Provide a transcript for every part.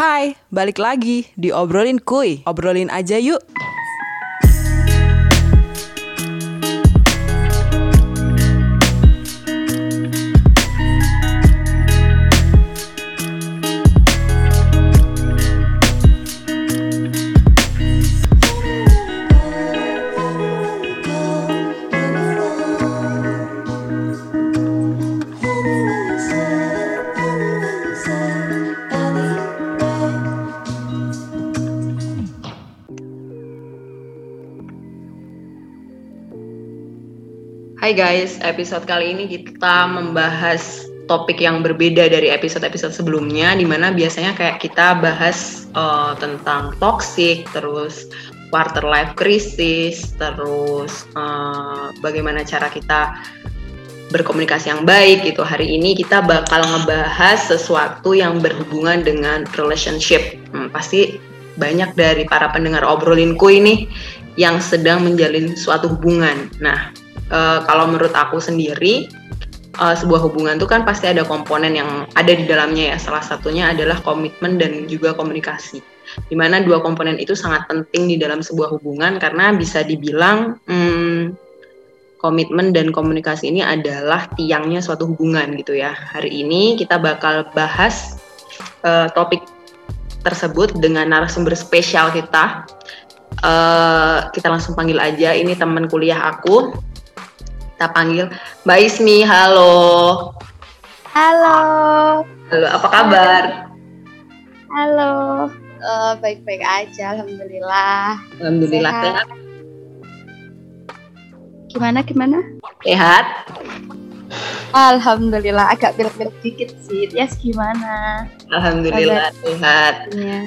Hai, balik lagi di Obrolin Kuy. Obrolin aja yuk. Hai guys, episode kali ini kita membahas topik yang berbeda dari episode-episode sebelumnya, di mana biasanya kayak kita bahas uh, tentang toxic, terus quarter life crisis, terus uh, bagaimana cara kita berkomunikasi yang baik gitu. Hari ini kita bakal ngebahas sesuatu yang berhubungan dengan relationship. Hmm, pasti banyak dari para pendengar obrolinku ini yang sedang menjalin suatu hubungan. Nah, uh, kalau menurut aku sendiri uh, sebuah hubungan itu kan pasti ada komponen yang ada di dalamnya ya. Salah satunya adalah komitmen dan juga komunikasi. Di mana dua komponen itu sangat penting di dalam sebuah hubungan karena bisa dibilang hmm, komitmen dan komunikasi ini adalah tiangnya suatu hubungan gitu ya. Hari ini kita bakal bahas uh, topik tersebut dengan narasumber spesial kita. Uh, kita langsung panggil aja ini teman kuliah aku kita panggil Mbak Ismi. Halo. Halo. Halo, apa kabar? Halo. Uh, baik-baik aja, alhamdulillah. Alhamdulillah sehat. Gimana gimana? Sehat. Alhamdulillah agak pilek-pilek dikit sih. Yes, gimana? Alhamdulillah sehat. Ya.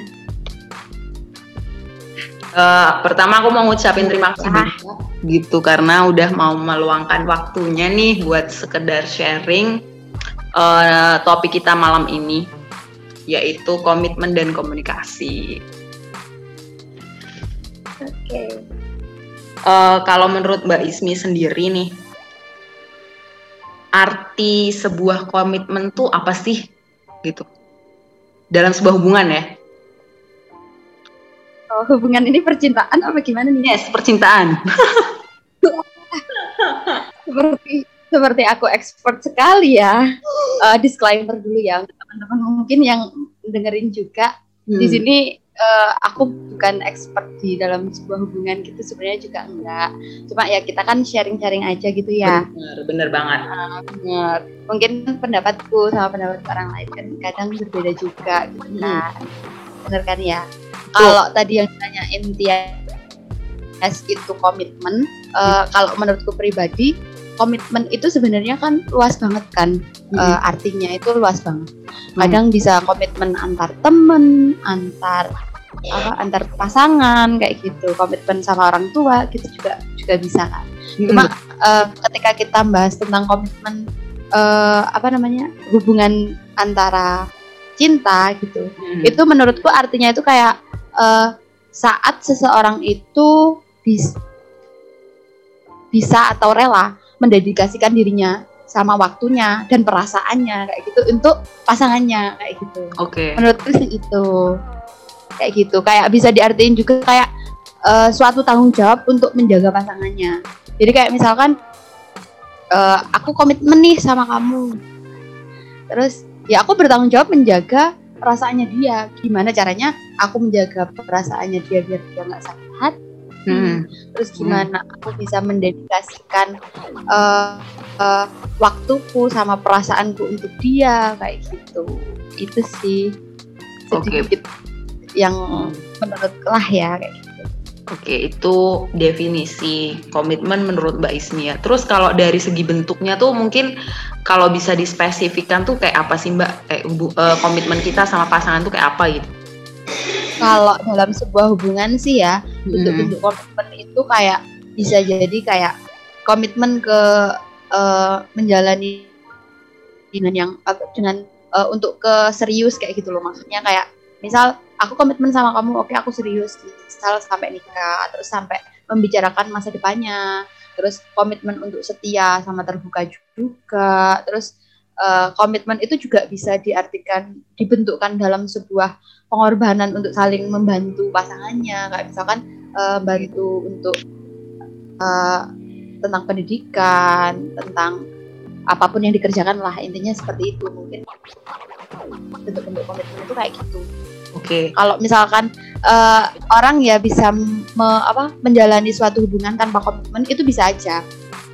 Uh, pertama aku mau ngucapin terima kasih ah. gitu karena udah mau meluangkan waktunya nih buat sekedar sharing uh, topik kita malam ini yaitu komitmen dan komunikasi. Oke. Okay. Uh, kalau menurut Mbak Ismi sendiri nih, arti sebuah komitmen tuh apa sih gitu dalam sebuah hubungan ya? Oh, hubungan ini percintaan apa gimana nih? Yes, percintaan. seperti seperti aku expert sekali ya. Uh, disclaimer dulu ya teman-teman mungkin yang dengerin juga. Hmm. Di sini uh, aku bukan expert di dalam sebuah hubungan gitu sebenarnya juga enggak. Cuma ya kita kan sharing-sharing aja gitu ya. Bener, bener banget. Uh, bener. Mungkin pendapatku sama pendapat orang lain kan kadang berbeda juga gitu hmm. kan. Bener kan ya? Kalau tadi yang ditanyain TS itu komitmen uh, kalau menurutku pribadi komitmen itu sebenarnya kan luas banget kan hmm. uh, artinya itu luas banget hmm. kadang hmm. bisa komitmen antar temen antar apa antar pasangan kayak gitu komitmen sama orang tua gitu juga juga bisa kan hmm. cuma uh, ketika kita bahas tentang komitmen uh, apa namanya hubungan antara cinta gitu hmm. itu menurutku artinya itu kayak uh, saat seseorang itu bis, bisa atau rela mendedikasikan dirinya sama waktunya dan perasaannya kayak gitu untuk pasangannya kayak gitu. Oke. Okay. Menurutku sih itu kayak gitu. Kayak bisa diartiin juga kayak uh, suatu tanggung jawab untuk menjaga pasangannya. Jadi kayak misalkan uh, aku komitmen nih sama kamu. Terus ya aku bertanggung jawab menjaga perasaannya dia. Gimana caranya aku menjaga perasaannya dia biar dia nggak sakit hati? Hmm. terus gimana hmm. aku bisa mendedikasikan uh, uh, waktuku sama perasaanku untuk dia? Kayak gitu. Itu sih. Sedikit okay. yang menurut lah ya kayak gitu Oke, itu definisi komitmen menurut Mbak Ismia. Terus kalau dari segi bentuknya tuh mungkin kalau bisa dispesifikkan tuh kayak apa sih Mbak? Kayak uh, komitmen kita sama pasangan tuh kayak apa gitu? Kalau dalam sebuah hubungan sih ya, hmm. bentuk-bentuk komitmen itu kayak bisa jadi kayak komitmen ke uh, menjalani dengan yang dengan uh, untuk ke serius kayak gitu loh maksudnya kayak misal aku komitmen sama kamu oke okay, aku serius misal sampai nikah terus sampai membicarakan masa depannya terus komitmen untuk setia sama terbuka juga terus uh, komitmen itu juga bisa diartikan dibentukkan dalam sebuah pengorbanan untuk saling membantu pasangannya kayak misalkan uh, bantu untuk uh, tentang pendidikan tentang apa pun yang dikerjakan lah intinya seperti itu mungkin bentuk-bentuk komitmen itu kayak gitu. Oke. Okay. Kalau misalkan uh, orang ya bisa me, apa menjalani suatu hubungan tanpa komitmen itu bisa aja.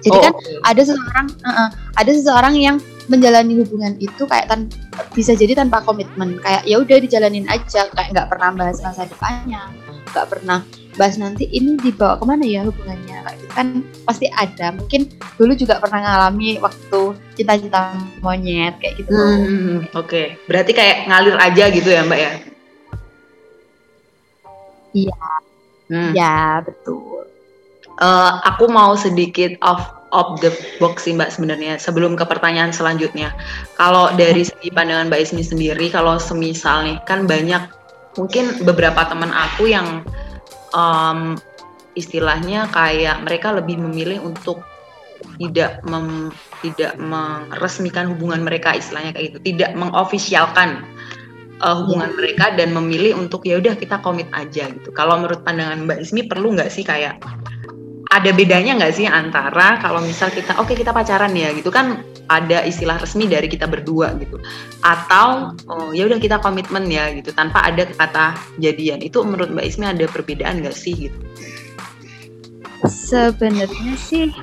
Jadi oh, kan okay. ada seseorang uh, uh, ada seseorang yang menjalani hubungan itu kayak tan bisa jadi tanpa komitmen kayak ya udah dijalanin aja kayak nggak pernah bahas masa depannya nggak pernah bahas nanti ini dibawa ke mana ya hubungannya kayak gitu kan pasti ada mungkin dulu juga pernah ngalami waktu cita-cita monyet kayak gitu hmm, hmm, hmm. oke okay. berarti kayak ngalir aja gitu ya mbak ya iya. Hmm. ya betul. Uh, aku mau sedikit off of the box sih mbak sebenarnya sebelum ke pertanyaan selanjutnya. Kalau dari segi pandangan mbak Ismi sendiri kalau semisal nih kan banyak mungkin beberapa teman aku yang um, istilahnya kayak mereka lebih memilih untuk tidak mem, tidak meresmikan hubungan mereka istilahnya kayak gitu. Tidak mengofisialkan uh, hubungan yeah. mereka dan memilih untuk ya udah kita komit aja gitu kalau menurut pandangan Mbak Ismi perlu nggak sih kayak ada bedanya nggak sih antara kalau misal kita oke okay, kita pacaran ya gitu kan ada istilah resmi dari kita berdua gitu atau oh, ya udah kita komitmen ya gitu tanpa ada kata jadian itu menurut Mbak Ismi ada perbedaan nggak sih gitu? Sebenarnya sih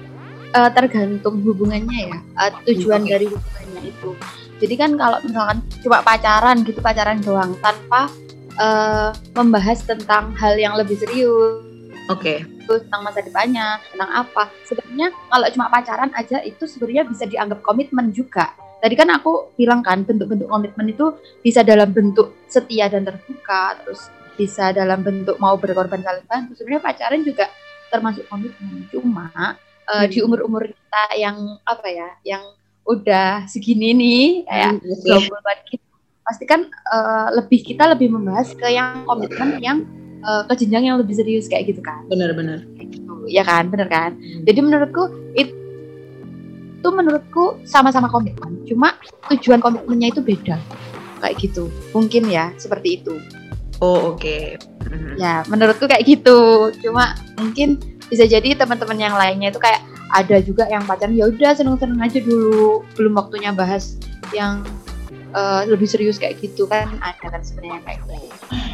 uh, tergantung hubungannya ya uh, tujuan okay. dari hubungannya itu. Jadi kan kalau misalkan cuma pacaran gitu pacaran doang tanpa uh, membahas tentang hal yang lebih serius Oke. Okay. tentang masa depannya, tentang apa. Sebenarnya kalau cuma pacaran aja itu sebenarnya bisa dianggap komitmen juga. Tadi kan aku bilang kan bentuk-bentuk komitmen itu bisa dalam bentuk setia dan terbuka, terus bisa dalam bentuk mau berkorban saling bantu. Sebenarnya pacaran juga termasuk komitmen. Cuma uh, di umur-umur kita yang apa ya, yang udah segini nih kayak hmm, 24 kita pasti kan uh, lebih kita lebih membahas ke yang komitmen yang uh, ke jenjang yang lebih serius kayak gitu kan. Benar-benar gitu ya kan? Benar kan? Hmm. jadi menurutku itu itu menurutku sama-sama komitmen cuma tujuan komitmennya itu beda kayak gitu. Mungkin ya seperti itu. Oh oke. Okay. hmm. ya menurutku kayak gitu. Cuma mungkin bisa jadi teman-teman yang lainnya itu kayak ada juga yang pacaran ya udah seneng-seneng aja dulu belum waktunya bahas yang uh, lebih serius kayak gitu kan ada kan sebenarnya kayak gitu.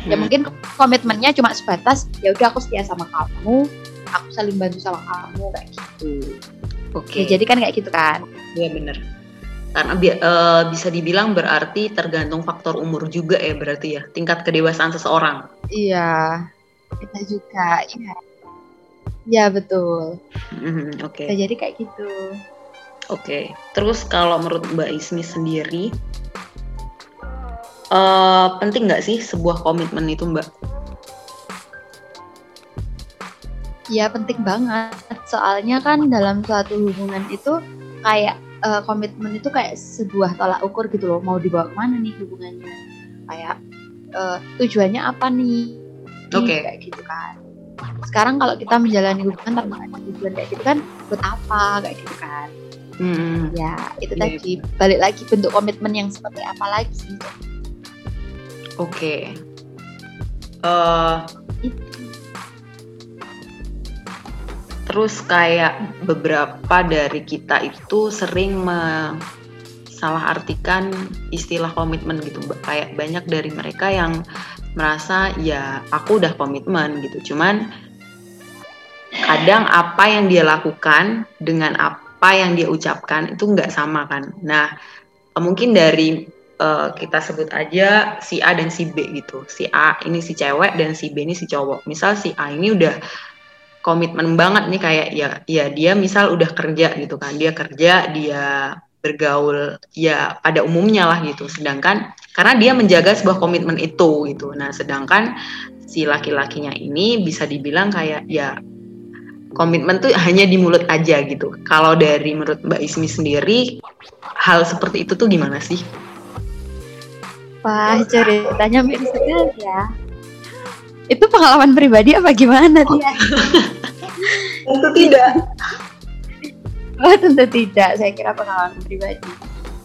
Ya hmm. mungkin komitmennya cuma sebatas ya udah aku setia sama kamu, aku saling bantu sama kamu kayak gitu. Oke. Okay. Ya, jadi kan kayak gitu kan. Iya benar. Karena bi uh, bisa dibilang berarti tergantung faktor umur juga ya berarti ya tingkat kedewasaan seseorang. Iya. Kita juga, iya. Ya betul. Mm, Oke. Okay. Jadi kayak gitu. Oke. Okay. Terus kalau menurut Mbak Ismi sendiri, uh, penting nggak sih sebuah komitmen itu mbak? Ya penting banget. Soalnya kan dalam suatu hubungan itu kayak uh, komitmen itu kayak sebuah tolak ukur gitu loh. Mau dibawa ke mana nih hubungannya? Kayak uh, tujuannya apa nih? Oke. Okay. Kayak gitu kan. Sekarang kalau kita menjalani hubungan tanpa ada tujuan kayak gitu kan, buat apa kayak gitu kan? Hmm. Ya itu yeah. tadi balik lagi bentuk komitmen yang seperti apa lagi? Oke. Okay. Uh, eh, terus kayak beberapa dari kita itu sering salah artikan istilah komitmen gitu kayak banyak dari mereka yang merasa ya aku udah komitmen gitu cuman kadang apa yang dia lakukan dengan apa yang dia ucapkan itu nggak sama kan nah mungkin dari uh, kita sebut aja si A dan si B gitu. Si A ini si cewek dan si B ini si cowok. Misal si A ini udah komitmen banget nih kayak ya ya dia misal udah kerja gitu kan. Dia kerja, dia bergaul ya pada umumnya lah gitu. Sedangkan karena dia menjaga sebuah komitmen itu gitu. Nah, sedangkan si laki-lakinya ini bisa dibilang kayak ya komitmen tuh hanya di mulut aja gitu. Kalau dari menurut Mbak Ismi sendiri, hal seperti itu tuh gimana sih? Wah, ceritanya mirip sekali ya. Itu pengalaman pribadi apa gimana dia? tentu tidak. Oh, tentu tidak. Saya kira pengalaman pribadi.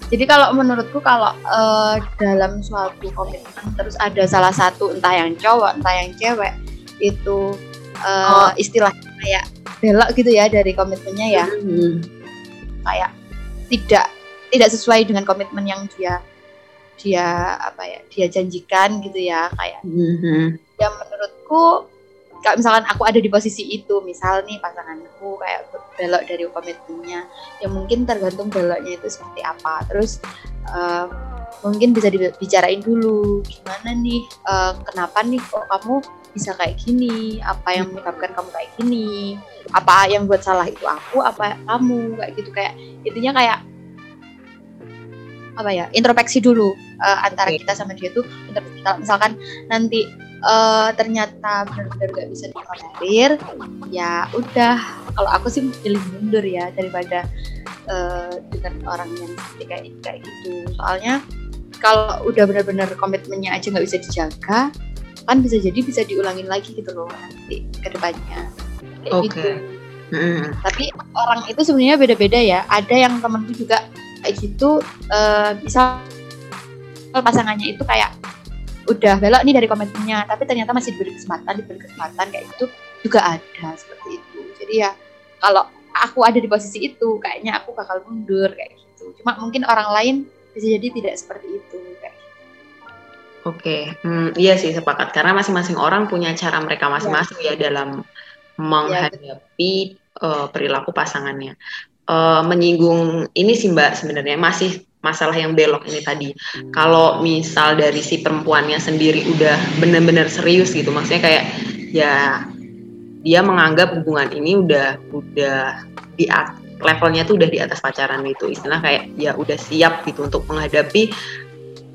Jadi kalau menurutku kalau uh, dalam suatu komitmen terus ada salah satu entah yang cowok entah yang cewek itu uh, oh. istilahnya kayak belok gitu ya dari komitmennya ya hmm. kayak tidak tidak sesuai dengan komitmen yang dia dia apa ya dia janjikan gitu ya kayak hmm. ya menurutku kalau misalkan aku ada di posisi itu misal nih pasanganku kayak belok dari komitmennya ya mungkin tergantung beloknya itu seperti apa. Terus uh, mungkin bisa dibicarain dulu gimana nih uh, kenapa nih kok kamu bisa kayak gini? Apa yang menyebabkan kamu kayak gini? Apa yang buat salah itu aku apa kamu? Kayak gitu kayak intinya kayak apa ya introspeksi dulu uh, antara kita sama dia tuh kalau misalkan nanti uh, ternyata benar-benar gak bisa ditolerir ya udah. Kalau aku sih pilih mundur ya daripada uh, dengan orang yang kayak kayak gitu. Soalnya kalau udah benar-benar komitmennya aja nggak bisa dijaga kan bisa jadi bisa diulangin lagi gitu loh nanti ke depannya. Kayak okay. gitu. Hmm. tapi orang itu sebenarnya beda-beda ya. Ada yang temenku juga kayak gitu uh, misal pasangannya itu kayak udah belok nih dari komitmennya tapi ternyata masih diberi kesempatan diberi kesempatan kayak itu juga ada seperti itu jadi ya kalau aku ada di posisi itu kayaknya aku bakal mundur kayak gitu cuma mungkin orang lain bisa jadi tidak seperti itu kayak gitu. Oke, hmm, iya sih sepakat karena masing-masing orang punya cara mereka masing-masing ya. ya dalam menghadapi ya, uh, perilaku pasangannya. Uh, menyinggung ini sih Mbak sebenarnya masih masalah yang belok ini tadi. Kalau misal dari si perempuannya sendiri udah benar-benar serius gitu, maksudnya kayak ya dia menganggap hubungan ini udah udah di levelnya tuh udah di atas pacaran itu, istilah kayak ya udah siap gitu untuk menghadapi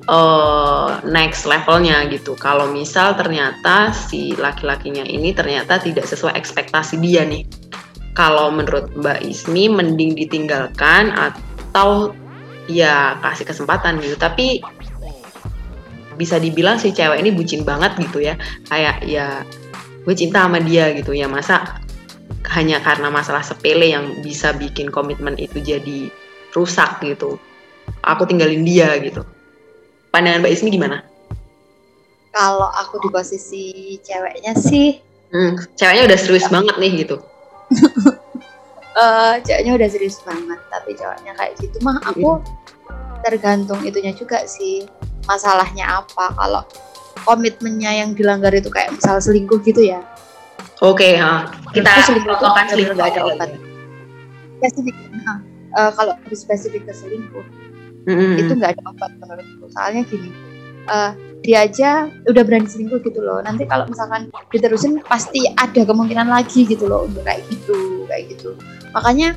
uh, next levelnya gitu. Kalau misal ternyata si laki-lakinya ini ternyata tidak sesuai ekspektasi dia nih. Kalau menurut Mbak Ismi mending ditinggalkan atau ya kasih kesempatan gitu. Tapi bisa dibilang si cewek ini bucin banget gitu ya. Kayak ya gue cinta sama dia gitu ya. Masa hanya karena masalah sepele yang bisa bikin komitmen itu jadi rusak gitu. Aku tinggalin dia gitu. Pandangan mbak Ismi gimana? Kalau aku di posisi ceweknya sih hmm, ceweknya udah serius banget nih gitu uh, ceweknya udah serius banget tapi cowoknya kayak gitu. Mah aku tergantung itunya juga sih masalahnya apa. Kalau komitmennya yang dilanggar itu kayak misal selingkuh gitu ya. Oke okay, huh. kita selingkuh kan selingkuh nggak ada obat. spesifik nah, uh, kalau spesifik ke selingkuh mm-hmm. itu nggak ada obat menurutku. Soalnya gini uh, dia aja udah berani selingkuh gitu loh. Nanti kalau misalkan diterusin pasti ada kemungkinan lagi gitu loh untuk kayak gitu kayak gitu makanya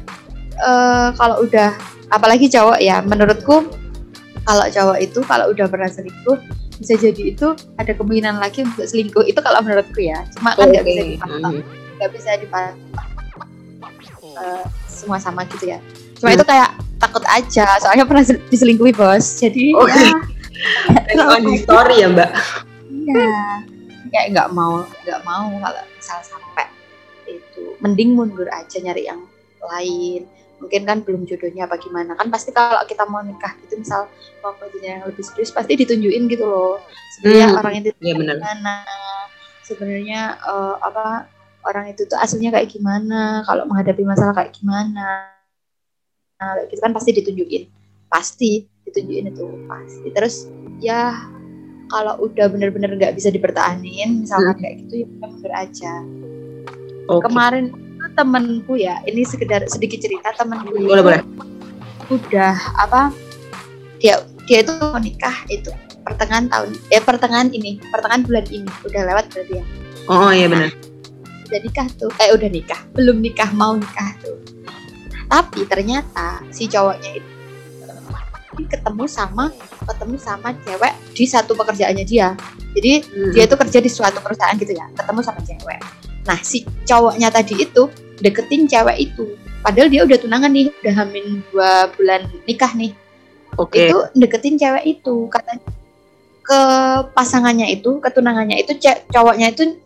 uh, kalau udah apalagi cowok ya menurutku kalau cowok itu kalau udah pernah selingkuh bisa jadi itu ada kemungkinan lagi untuk selingkuh. Itu kalau menurutku ya. Cuma kan nggak okay. bisa dipantau nggak bisa dipantau uh, semua sama gitu ya. Cuma hmm. itu kayak takut aja. Soalnya pernah diselingkuhi bos. Jadi okay. ya. Di story ya mbak? Iya. Kayak nggak mau nggak mau kalau misal sampai itu. Mending mundur aja nyari yang lain. Mungkin kan belum jodohnya apa gimana. Kan pasti kalau kita mau nikah gitu misal mau yang lebih serius pasti ditunjukin gitu loh. Sebenarnya hmm, orang itu ya gimana? Sebenarnya uh, apa orang itu tuh aslinya kayak gimana? Kalau menghadapi masalah kayak gimana? Nah gitu kan pasti ditunjukin. Pasti ditunjukin itu pasti. Terus ya kalau udah bener-bener nggak bisa dipertahanin misalkan hmm. kayak gitu ya mundur aja. Okay. kemarin temenku ya. Ini sekedar sedikit cerita temenku boleh boleh. Udah apa dia dia itu mau nikah itu pertengahan tahun eh pertengahan ini pertengahan bulan ini. Udah lewat berarti ya? Oh iya benar. udah nikah tuh. Eh udah nikah. Belum nikah mau nikah tuh. Tapi ternyata si cowoknya itu ketemu sama ketemu sama cewek di satu pekerjaannya dia. Jadi hmm. dia itu kerja di suatu perusahaan gitu ya. Ketemu sama cewek. Nah si cowoknya tadi itu deketin cewek itu. Padahal dia udah tunangan nih udah hamil dua bulan nikah nih. Okay. itu deketin cewek itu katanya. Ke pasangannya itu ketunangannya itu cowoknya itu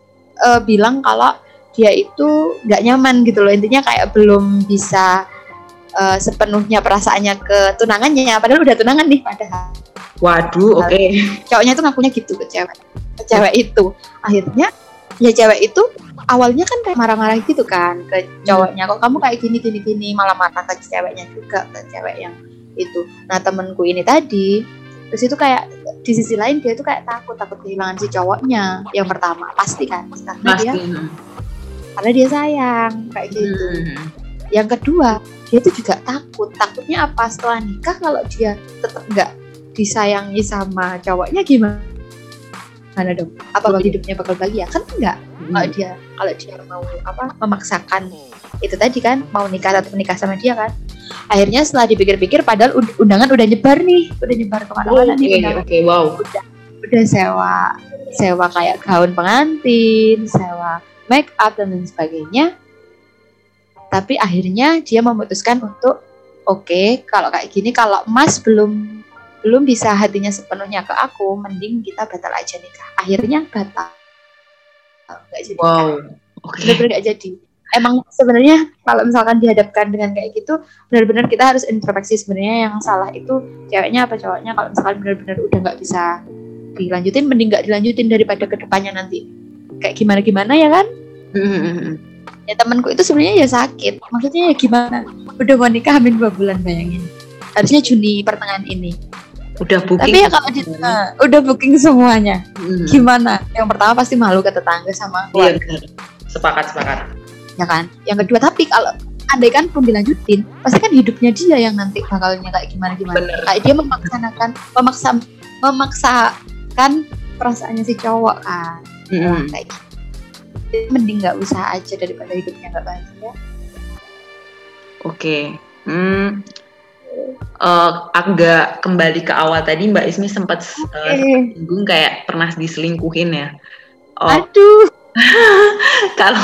uh, bilang kalau dia itu nggak nyaman gitu loh. Intinya kayak belum bisa eh, sepenuhnya perasaannya ke tunangannya. Padahal udah tunangan nih padahal. Waduh, oke. cowoknya tuh ngakunya gitu ke cewek ke cewek itu. Akhirnya ya cewek itu awalnya kan kayak marah-marah gitu kan ke cowoknya. Kok kamu kayak gini gini gini? Malah marah ke ceweknya juga ke cewek yang itu. Nah temenku ini tadi terus itu kayak di sisi lain dia tuh kayak takut takut kehilangan si cowoknya yang pertama. Pasti kan? Karena dia Pasti. Hmm. karena dia sayang kayak gitu. Hmm. yang kedua dia tuh juga takut. Takutnya apa? Setelah nikah kalau dia tetap nggak disayangi sama cowoknya gimana Mana dong apa hidupnya bakal bahagia? Kan enggak. Kalau Hmm. dia kalau dia mau apa memaksakan itu tadi kan mau nikah atau menikah sama dia kan. Akhirnya setelah dipikir-pikir padahal und- undangan udah nyebar nih. Udah nyebar ke mana-mana Oke, nih oke, wow. udah sewa sewa kayak gaun pengantin sewa make up dan lain sebagainya. Tapi akhirnya dia memutuskan untuk oke kalau kayak gini kalau Mas belum belum bisa hatinya sepenuhnya ke aku mending kita batal aja nikah. Akhirnya batal. Nggak jadi Wow. Oke. benar-benar nggak jadi. Emang sebenarnya kalau misalkan dihadapkan dengan kayak gitu benar-benar kita harus introspeksi sebenarnya yang salah itu ceweknya apa cowoknya. Kalau misalkan benar-benar udah nggak bisa dilanjutin mending nggak dilanjutin daripada ke depannya nanti. Kayak gimana gimana ya kan? Hmm. ya temanku itu sebenarnya ya sakit. Maksudnya ya gimana? Udah mau nikah hamin dua bulan bayangin. Harusnya Juni pertengahan ini Udah booking. tapi ya kalau di nah, udah booking semuanya Hmm. gimana yang pertama pasti malu ke tetangga sama Iya, keluarga benar. Sepakat, sepakat. ya kan yang kedua tapi kalau andai kan pun dilanjutin pasti kan hidupnya dia yang nanti bakalnya kayak gimana gimana Bener. kayak dia memaksanakan memaksa memaksakan perasaannya si cowok kan Hmm. kayak gitu Jadi mending nggak usah aja daripada hidupnya nggak bahagia Oke. Hmm. Eh, agak kembali ke awal tadi Mbak Ismi sempat singgung kayak pernah diselingkuhin ya. Oh, aduh. Kalau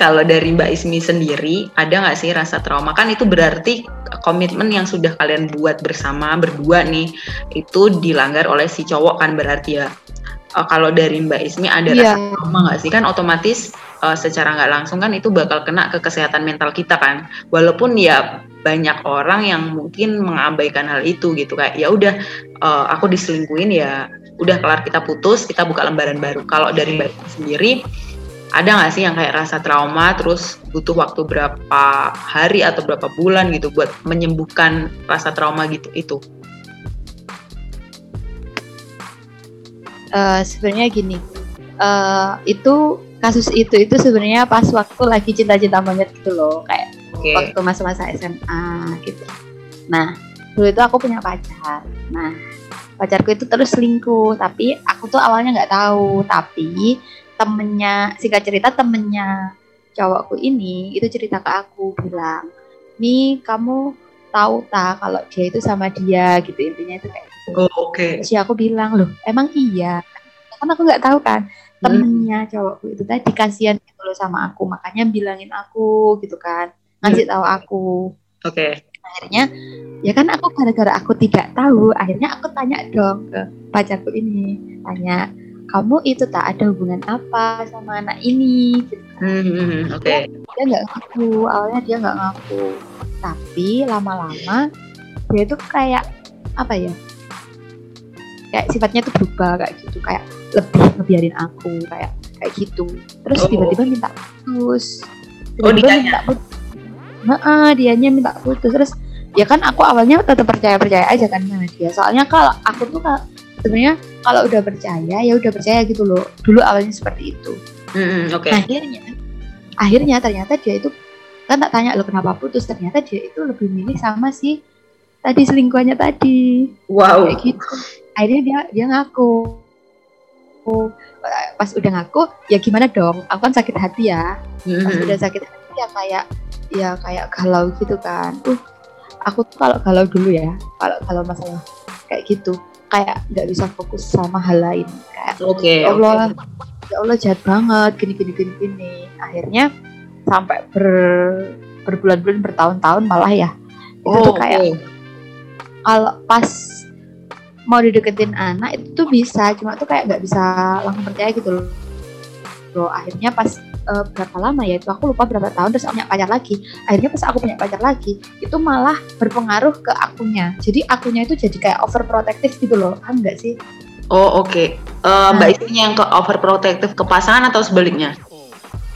kalau dari Mbak Ismi sendiri ada nggak sih rasa trauma? Kan itu berarti komitmen yang sudah kalian buat bersama berdua nih itu dilanggar oleh si cowok kan berarti ya? Eh, kalau dari Mbak Ismi ada Iya. rasa trauma nggak sih? Kan otomatis eh, secara nggak langsung kan itu bakal kena ke kesehatan mental kita kan. Walaupun ya banyak orang yang mungkin mengabaikan hal itu gitu kayak ya udah eh, aku diselingkuhin ya udah kelar kita putus kita buka lembaran baru. Kalau dari Mbak sendiri ada nggak sih yang kayak rasa trauma terus butuh waktu berapa hari atau berapa bulan gitu buat menyembuhkan rasa trauma gitu itu? Eh, sebenarnya gini eh itu kasus itu itu sebenarnya pas waktu lagi cinta-cinta monyet gitu loh kayak oke waktu masa-masa SMA gitu. Nah, dulu itu aku punya pacar. Nah, pacarku itu terus selingkuh, tapi aku tuh awalnya nggak tahu. Tapi temennya, singkat cerita temennya cowokku ini itu cerita ke aku bilang, nih kamu tahu tak kalau dia itu sama dia gitu intinya itu kayak gitu. oh, oke Terus ya aku bilang loh, emang iya? Kan aku nggak tahu kan temennya cowokku itu tadi kasihan gitu loh sama aku, makanya bilangin aku gitu kan, ngasih tahu aku. Oke. Akhirnya ya kan aku gara-gara aku tidak tahu akhirnya aku tanya dong ke pacarku ini tanya kamu itu tak ada hubungan apa sama anak ini? Gitu. Hmm, hmm, hmm, oke. Dia nggak ngaku awalnya dia nggak ngaku. Tapi lama-lama dia itu kayak apa ya kayak sifatnya tuh berubah kayak gitu kayak lebih ngebiarin aku kayak kayak gitu. Terus Oh. tiba-tiba minta putus. Oh, tiba-tiba dianya? minta putus Heeh, dianya minta putus. Terus ya kan aku awalnya tetap percaya percaya aja kan sama dia. Soalnya kalau aku tuh sebenarnya kalau udah percaya ya udah percaya gitu loh. Dulu awalnya seperti itu. Hmm, hmm, oke akhirnya akhirnya ternyata dia itu kan tak tanya lo kenapa putus ternyata dia itu lebih milih sama si tadi selingkuhannya tadi. Wow. Kayak gitu. Akhirnya dia dia ngaku pas udah ngaku ya gimana dong? Aku kan sakit hati ya. Pas udah sakit hati ya kayak ya kayak galau gitu kan. Uh aku tuh kalau galau dulu ya. Kalau kalau masalah kayak gitu kayak nggak bisa fokus sama hal lain. Kayak oke ya. Allah ya Allah jahat banget gini gini gini gini. Akhirnya sampai ber berbulan-bulan bertahun-tahun malah ya. Itu Oh, tuh kayak oke. kalau pas mau dideketin anak itu tuh bisa cuma tuh kayak nggak bisa langsung percaya gitu loh Loh, akhirnya pas uh, berapa lama ya itu aku lupa berapa tahun terus aku punya pacar lagi akhirnya pas aku punya pacar lagi itu malah berpengaruh ke akunya jadi akunya itu jadi kayak overprotective gitu loh kan enggak sih Oh oke, okay. uh, nah. Mbak Ismi yang ke overprotective ke pasangan atau sebaliknya?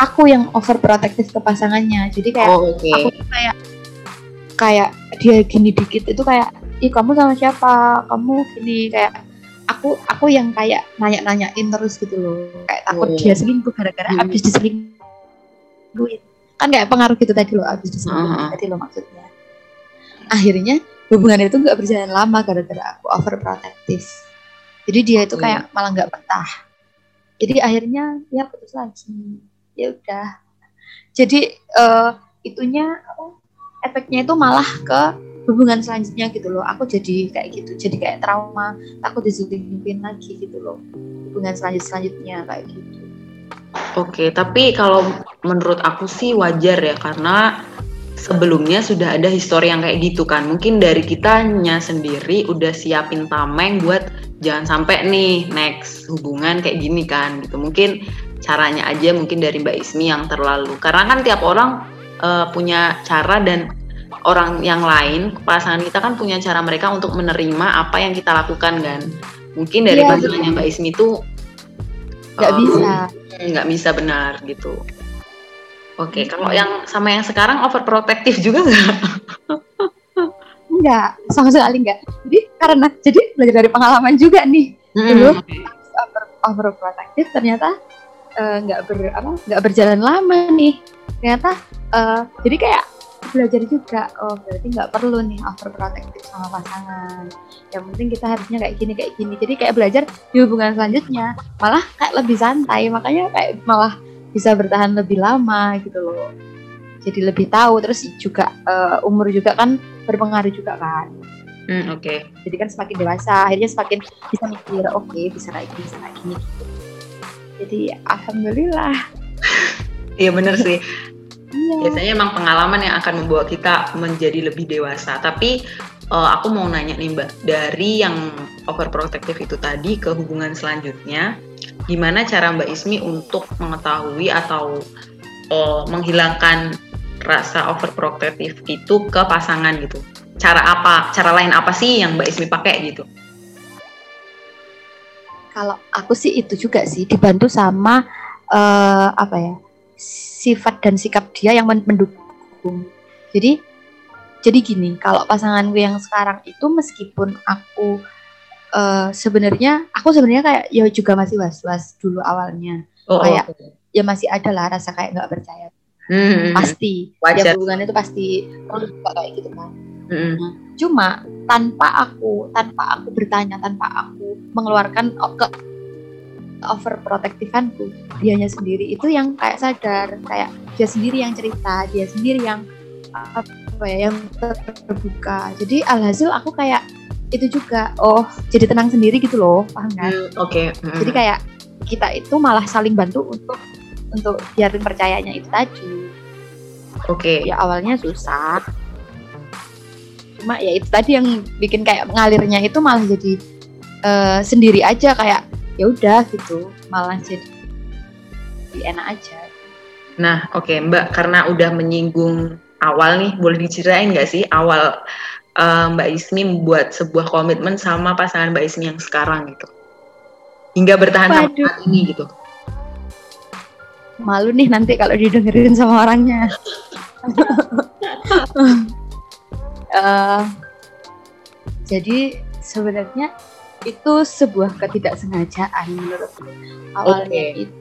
Aku yang overprotective ke pasangannya, jadi kayak oh, okay. aku kayak kayak dia gini dikit itu kayak, ih kamu sama siapa? Kamu gini kayak aku aku yang kayak nanya-nanyain terus gitu loh, kayak takut oh. dia selingkuh gara-gara hmm. habis diselingkuhin. Kan kayak pengaruh gitu tadi loh, habis diselingkuhin uh -huh. tadi loh maksudnya. Akhirnya hubungan itu nggak berjalan lama gara-gara aku overprotective jadi dia itu kayak hmm. malah nggak betah jadi akhirnya ya putus lagi ya udah jadi uh, itunya apa efeknya itu malah ke hubungan selanjutnya gitu loh. Aku jadi kayak gitu jadi kayak trauma takut diselingkuhin lagi gitu loh. Hubungan selanjut selanjutnya kayak gitu. Oke, tapi kalau menurut aku sih wajar ya karena sebelumnya sudah ada histori yang kayak gitu kan. Mungkin dari kitanya sendiri udah siapin tameng buat jangan sampai nih next hubungan kayak gini kan gitu. Mungkin caranya aja mungkin dari Mbak Ismi yang terlalu. Karena kan tiap orang uh, punya cara dan orang yang lain pasangan kita kan punya cara mereka untuk menerima apa yang kita lakukan kan? Mungkin dari yeah, pasangannya Mbak Ismi itu nggak uh, bisa. nggak bisa benar gitu. Oke okay, kalau yang sama yang sekarang overprotective juga nggak? Enggak sama sekali enggak jadi karena jadi belajar dari pengalaman juga nih. Hmm. dulu over, overprotective ternyata nggak uh, ber apa nggak berjalan lama nih. Ternyata uh, jadi kayak belajar juga. Oh berarti nggak perlu nih overprotective sama pasangan. Yang penting kita harusnya kayak gini kayak gini. Jadi kayak belajar di hubungan selanjutnya malah kayak lebih santai. Makanya kayak malah bisa bertahan lebih lama gitu loh. Jadi lebih tahu. Terus juga uh, umur juga kan berpengaruh juga kan. Hmm, oke. Okay. jadi kan semakin dewasa akhirnya semakin bisa mikir oke okay, bisa lagi bisa lagi. Gini jadi alhamdulillah. Iya bener sih iya. biasanya emang pengalaman yang akan membawa kita menjadi lebih dewasa tapi uh, aku mau nanya nih mbak dari yang overprotective itu tadi ke hubungan selanjutnya gimana cara mbak Ismi untuk mengetahui atau uh, menghilangkan rasa overprotective itu ke pasangan gitu. Cara apa? Cara lain apa sih yang Mbak Ismi pakai gitu? Kalau aku sih itu juga sih dibantu sama uh, apa ya sifat dan sikap dia yang mendukung. Jadi jadi gini, kalau pasangan gue yang sekarang itu meskipun aku uh, sebenarnya aku sebenarnya kayak ya juga masih was-was dulu awalnya. Oh, kayak okay. ya masih ada lah rasa kayak nggak percaya hmm. pasti Wajar. ya hubungan itu pasti perlu juga kayak gitu kan hmm. nah, cuma tanpa aku tanpa aku bertanya tanpa aku mengeluarkan ke overprotektifanku dianya sendiri itu yang kayak sadar kayak dia sendiri yang cerita dia sendiri yang apa ya yang terbuka jadi alhasil aku kayak itu juga oh jadi tenang sendiri gitu loh paham kan mm, oke okay. mm. jadi kayak kita itu malah saling bantu untuk untuk biar percayanya itu tadi. Oke. Okay. Ya awalnya susah. Cuma ya itu tadi yang bikin kayak mengalirnya itu malah jadi uh, sendiri aja kayak ya udah gitu, malah jadi enak aja. Nah, oke okay, Mbak, karena udah menyinggung awal nih, boleh diceritain nggak sih awal uh, Mbak Ismi membuat sebuah komitmen sama pasangan Mbak Ismi yang sekarang gitu, hingga bertahan Waduh. sampai ini gitu malu nih nanti kalau didengerin sama orangnya. uh, jadi sebenarnya itu sebuah ketidaksengajaan menurutku. Awalnya okay. itu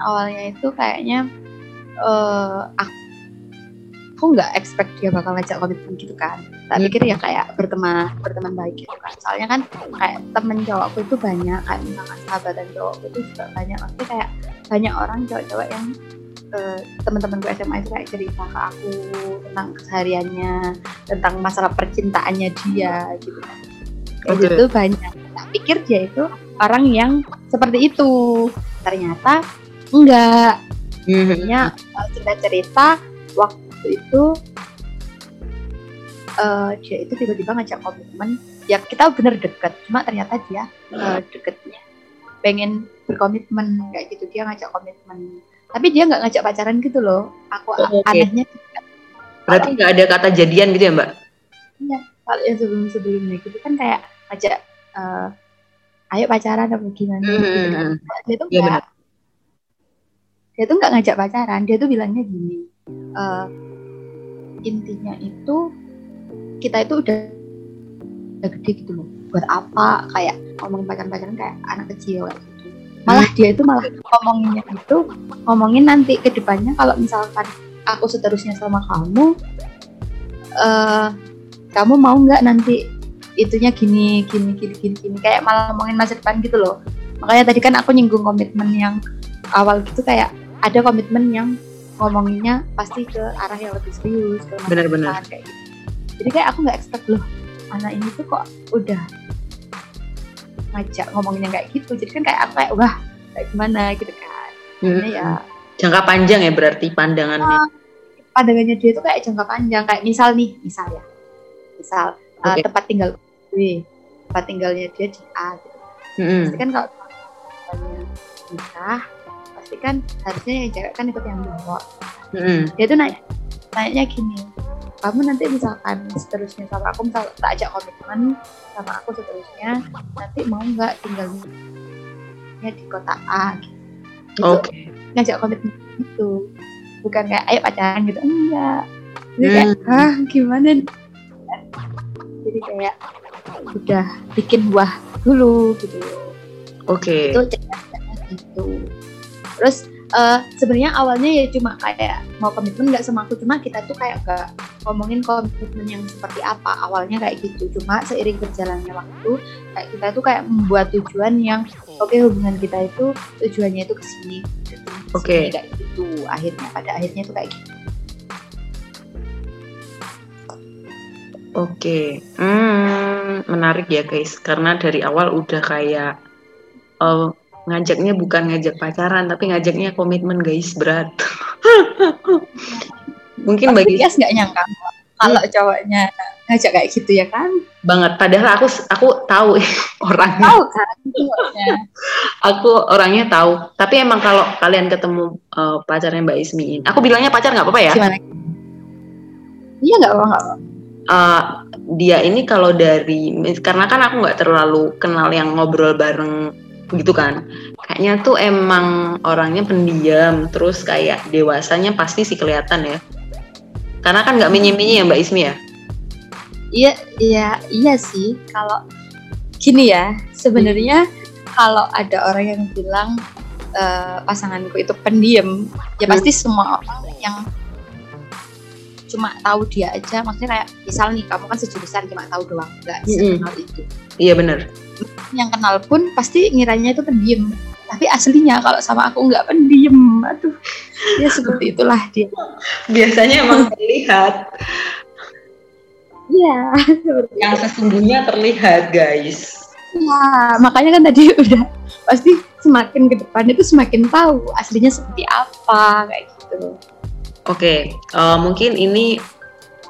awalnya itu kayaknya uh, aku aku nggak expect dia bakal ngajak komitmen gitu kan tak hmm. pikir ya kayak berteman berteman baik gitu kan soalnya kan kayak temen cowokku itu banyak kayak misalkan sahabat dan cowokku itu juga banyak maksudnya kayak banyak orang cowok-cowok yang uh, teman-temanku SMA itu kayak cerita ke aku tentang kesehariannya tentang masalah percintaannya dia gitu kan okay. gitu banyak. Tak pikir dia itu orang yang seperti itu. Ternyata enggak. Akhirnya hmm. cerita-cerita waktu waktu itu uh, dia itu tiba-tiba ngajak komitmen. Ya kita bener deket cuma ternyata dia uh, deketnya. Pengen berkomitmen kayak gitu. Dia ngajak komitmen. Tapi dia nggak ngajak pacaran gitu loh. Aku Oh, oke. anehnya Berarti nggak ada kata jadian gitu ya Mbak? Kalau yang sebelum sebelumnya gitu kan kayak ngajak eh, ayo pacaran apa gimana? Hmm, gitu hmm, kan. hmm. dia tuh nggak dia tuh nggak ngajak pacaran. Dia tuh bilangnya gini eh, intinya itu kita itu udah udah gede gitu loh. Buat apa? Kayak ngomongin pacaran-pacaran kayak anak kecil kayak gitu. Malah dia itu malah ngomonginnya itu ngomongin nanti ke depannya kalau misalkan aku seterusnya sama kamu eh kamu mau nggak nanti itunya gini gini gini gini gini kayak malah ngomongin masa depan gitu loh makanya tadi kan aku nyinggung komitmen yang awal gitu kayak ada komitmen yang ngomonginnya pasti ke arah yang lebih serius ke Benar-benar. kayak gitu. jadi kayak aku nggak expect loh anak ini tuh kok udah ngajak ngomonginnya kayak gitu jadi kan kayak aku kayak wah kayak gimana gitu kan Hmm. Ini ya Jangka panjang ya berarti pandangannya. pandangannya dia tuh kayak jangka panjang kayak misal nih misal ya misal uh, Oke. tempat tinggal B tempat tinggalnya dia di A gitu. Mm-mm. pasti kan kalau nikah pasti kan harusnya yang cewek kan ikut yang bawa Mm-mm. dia tuh nanya nanya gini kamu nanti misalkan seterusnya sama aku misal tak ajak komitmen sama aku seterusnya nanti mau nggak tinggalnya di kota A gitu. Itu Oke. ngajak komitmen gitu bukan kayak ayo pacaran gitu enggak jadi kayak Hmm. ah gimana nih?" Jadi kayak udah bikin wah dulu gitu. Oke. itu ceritanya gitu. Terus eh, sebenarnya awalnya ya cuma kayak mau komitmen nggak sama aku. Cuma kita tuh kayak nggak ngomongin komitmen yang seperti apa awalnya kayak gitu. Cuma seiring berjalannya waktu kayak kita tuh kayak membuat tujuan yang oke hubungan kita itu tujuannya itu ke sini Oke. kayak gitu. Akhirnya pada akhirnya tuh kayak gitu Oke, hmm, menarik ya guys, karena dari awal udah kayak eh, ngajaknya bukan ngajak pacaran, tapi ngajaknya komitmen guys. Berat. Mungkin bagi Bias nggak nyangka kalau cowoknya ngajak kayak gitu ya kan? Banget. Padahal aku aku tahu orangnya, tahu kan aku orangnya tahu. Tapi emang kalau kalian ketemu eh, pacarnya Mbak Ismi, aku bilangnya pacar nggak apa-apa ya. gimana? Iya nggak apa Eh, dia ini kalau dari karena kan aku nggak terlalu kenal yang ngobrol bareng gitu kan kayaknya tuh emang orangnya pendiam terus kayak dewasanya pasti sih kelihatan ya karena kan nggak minyi-minyi ya Mbak Ismi ya Iya, iya, iya sih. Kalau gini ya, sebenarnya kalau ada orang yang bilang eh, pasanganku itu pendiam, ya Hmm. pasti semua orang yang cuma tahu dia aja, maksudnya kayak misal nih kamu kan sejurusan cuma tahu doang, nggak Mm-mm. kenal itu. iya bener Yang kenal pun pasti ngiranya itu pendiam, tapi aslinya kalau sama aku nggak pendiam, aduh, ya seperti itulah dia. biasanya emang terlihat Iya, seperti yang sesungguhnya terlihat guys Iya, makanya kan tadi udah pasti semakin ke depan itu semakin tahu aslinya seperti apa kayak gitu. Oke, eh, mungkin ini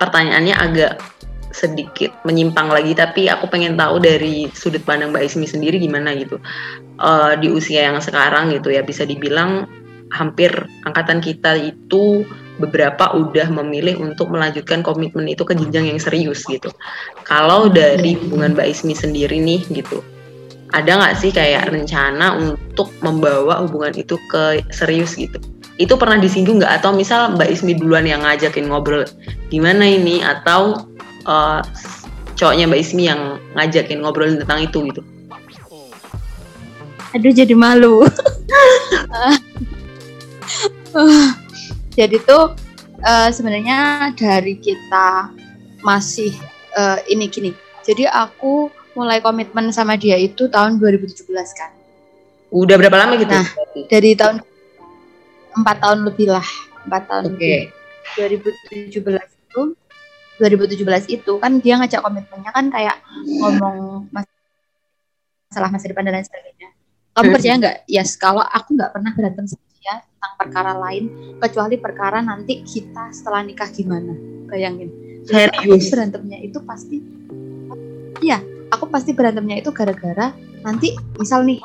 pertanyaannya agak sedikit menyimpang lagi, tapi aku pengen tahu dari sudut pandang Mbak Ismi sendiri gimana gitu. Eh, di usia yang sekarang gitu ya, bisa dibilang hampir angkatan kita itu beberapa udah memilih untuk melanjutkan komitmen itu ke jenjang yang serius gitu. Kalau dari hubungan Mbak Ismi sendiri nih gitu, ada nggak sih kayak rencana untuk membawa hubungan itu ke serius gitu? Itu pernah disinggung nggak atau misal Mbak Ismi duluan yang ngajakin ngobrol gimana ini atau eh, cowoknya Mbak Ismi yang ngajakin ngobrolin tentang itu gitu Aduh jadi malu. jadi tuh eh, sebenarnya dari kita masih eh, ini gini. Jadi aku mulai komitmen sama dia itu tahun 2017 kan. udah berapa lama gitu Nah, Dari tahun empat tahun lebih lah, empat tahun oke lebih. 2017 itu 2017 itu kan dia ngajak komitmennya kan kayak ngomong mas- masalah masa depan dan lain sebagainya. Kamu Hmm. percaya nggak? Yes, kalau aku nggak pernah berantem sama dia tentang perkara lain kecuali perkara nanti kita setelah nikah gimana. Bayangin. Jadi aku Serius? berantemnya itu pasti iya aku pasti berantemnya itu gara-gara nanti misal nih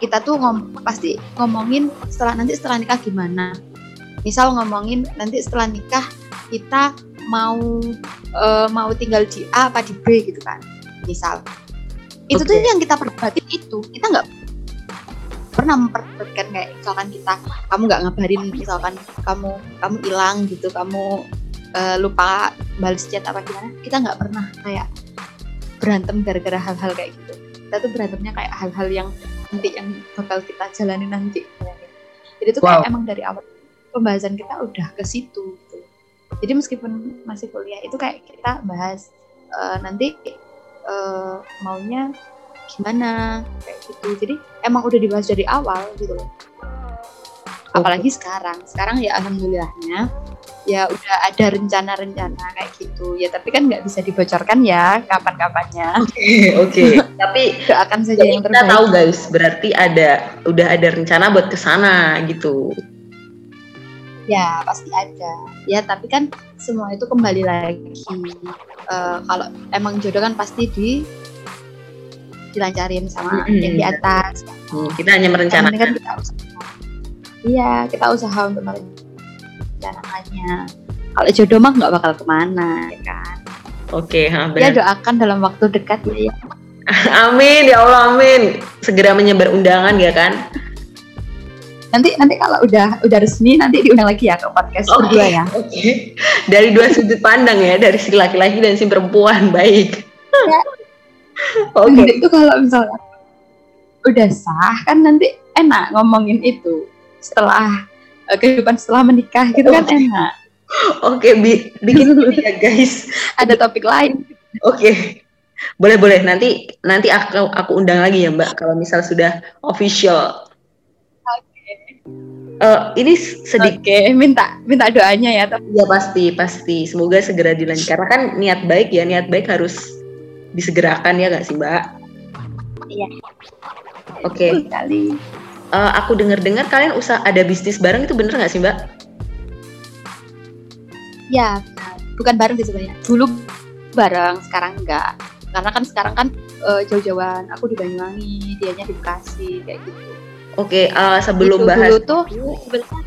kita tuh ngom pasti ngomongin setelah nanti setelah nikah gimana. Misal ngomongin nanti setelah nikah kita mau eh, mau tinggal di A apa di B gitu kan misal. Itu tuh yang kita perdebatin itu kita nggak pernah memperdebatkan kayak misalkan kita kamu nggak ngabarin misalkan kamu kamu hilang gitu kamu eh, lupa balas chat apa gimana kita nggak pernah kayak berantem gara-gara hal-hal kayak gitu kita tuh berantemnya kayak hal-hal yang nanti yang bakal kita jalani nanti jadi kayak Wow. emang dari awal pembahasan kita udah ke situ gitu. jadi meskipun masih kuliah itu kayak kita bahas eh, nanti eh, maunya gimana kayak gitu jadi emang udah dibahas dari awal gitu loh apalagi sekarang. Sekarang ya alhamdulillahnya ya udah ada rencana-rencana kayak gitu. Ya tapi kan nggak bisa dibocorkan ya kapan-kapannya. Oke, oke. Tapi doakan saja yang kita terbaik. tahu guys, berarti ada udah ada rencana buat ke sana gitu. ya pasti ada. Ya tapi kan semua itu kembali lagi. Eh, kalau emang jodoh kan pasti di dilancarin sama Mm-mm. yang di atas. Hmm, kita hanya merencanakan. kan kita iya kita usaha untuk merencanakannya kalau jodoh mah nggak bakal ke mana ya kan Oke, ha, ya doakan dalam waktu dekat ya, ya. Amin ya Allah amin. Segera menyebar undangan ya kan? nanti nanti kalau udah udah resmi nanti diundang lagi ya ke podcast Oke. berdua ya Oke. Dari dua sudut pandang ya, dari si laki-laki dan si perempuan. Baik. Oke. Nanti itu kalau misalnya udah sah kan nanti enak ngomongin itu setelah eh, kehidupan setelah menikah gitu kan enak Oke, bi- bikin ini ya guys. ada topik lain Oke. Boleh boleh nanti nanti aku aku undang lagi ya Mbak kalau misal sudah official. Eh, ini sedikit oke minta minta doanya ya tapi ya pasti pasti semoga segera dilancar karena kan niat baik ya niat baik harus disegerakan ya gak sih Mbak? Iya. Oke, sekali eh, aku dengar-dengar kalian usah ada bisnis bareng itu bener gak sih Mbak? ya bukan bareng sih sebenarnya. Dulu bareng sekarang enggak karena kan sekarang kan eh, jauh-jauhan. Aku di Banyuwangi dianya di Bekasi kayak gitu. Oke, eh, sebelum Gitu, bahas dulu tuh sebenarnya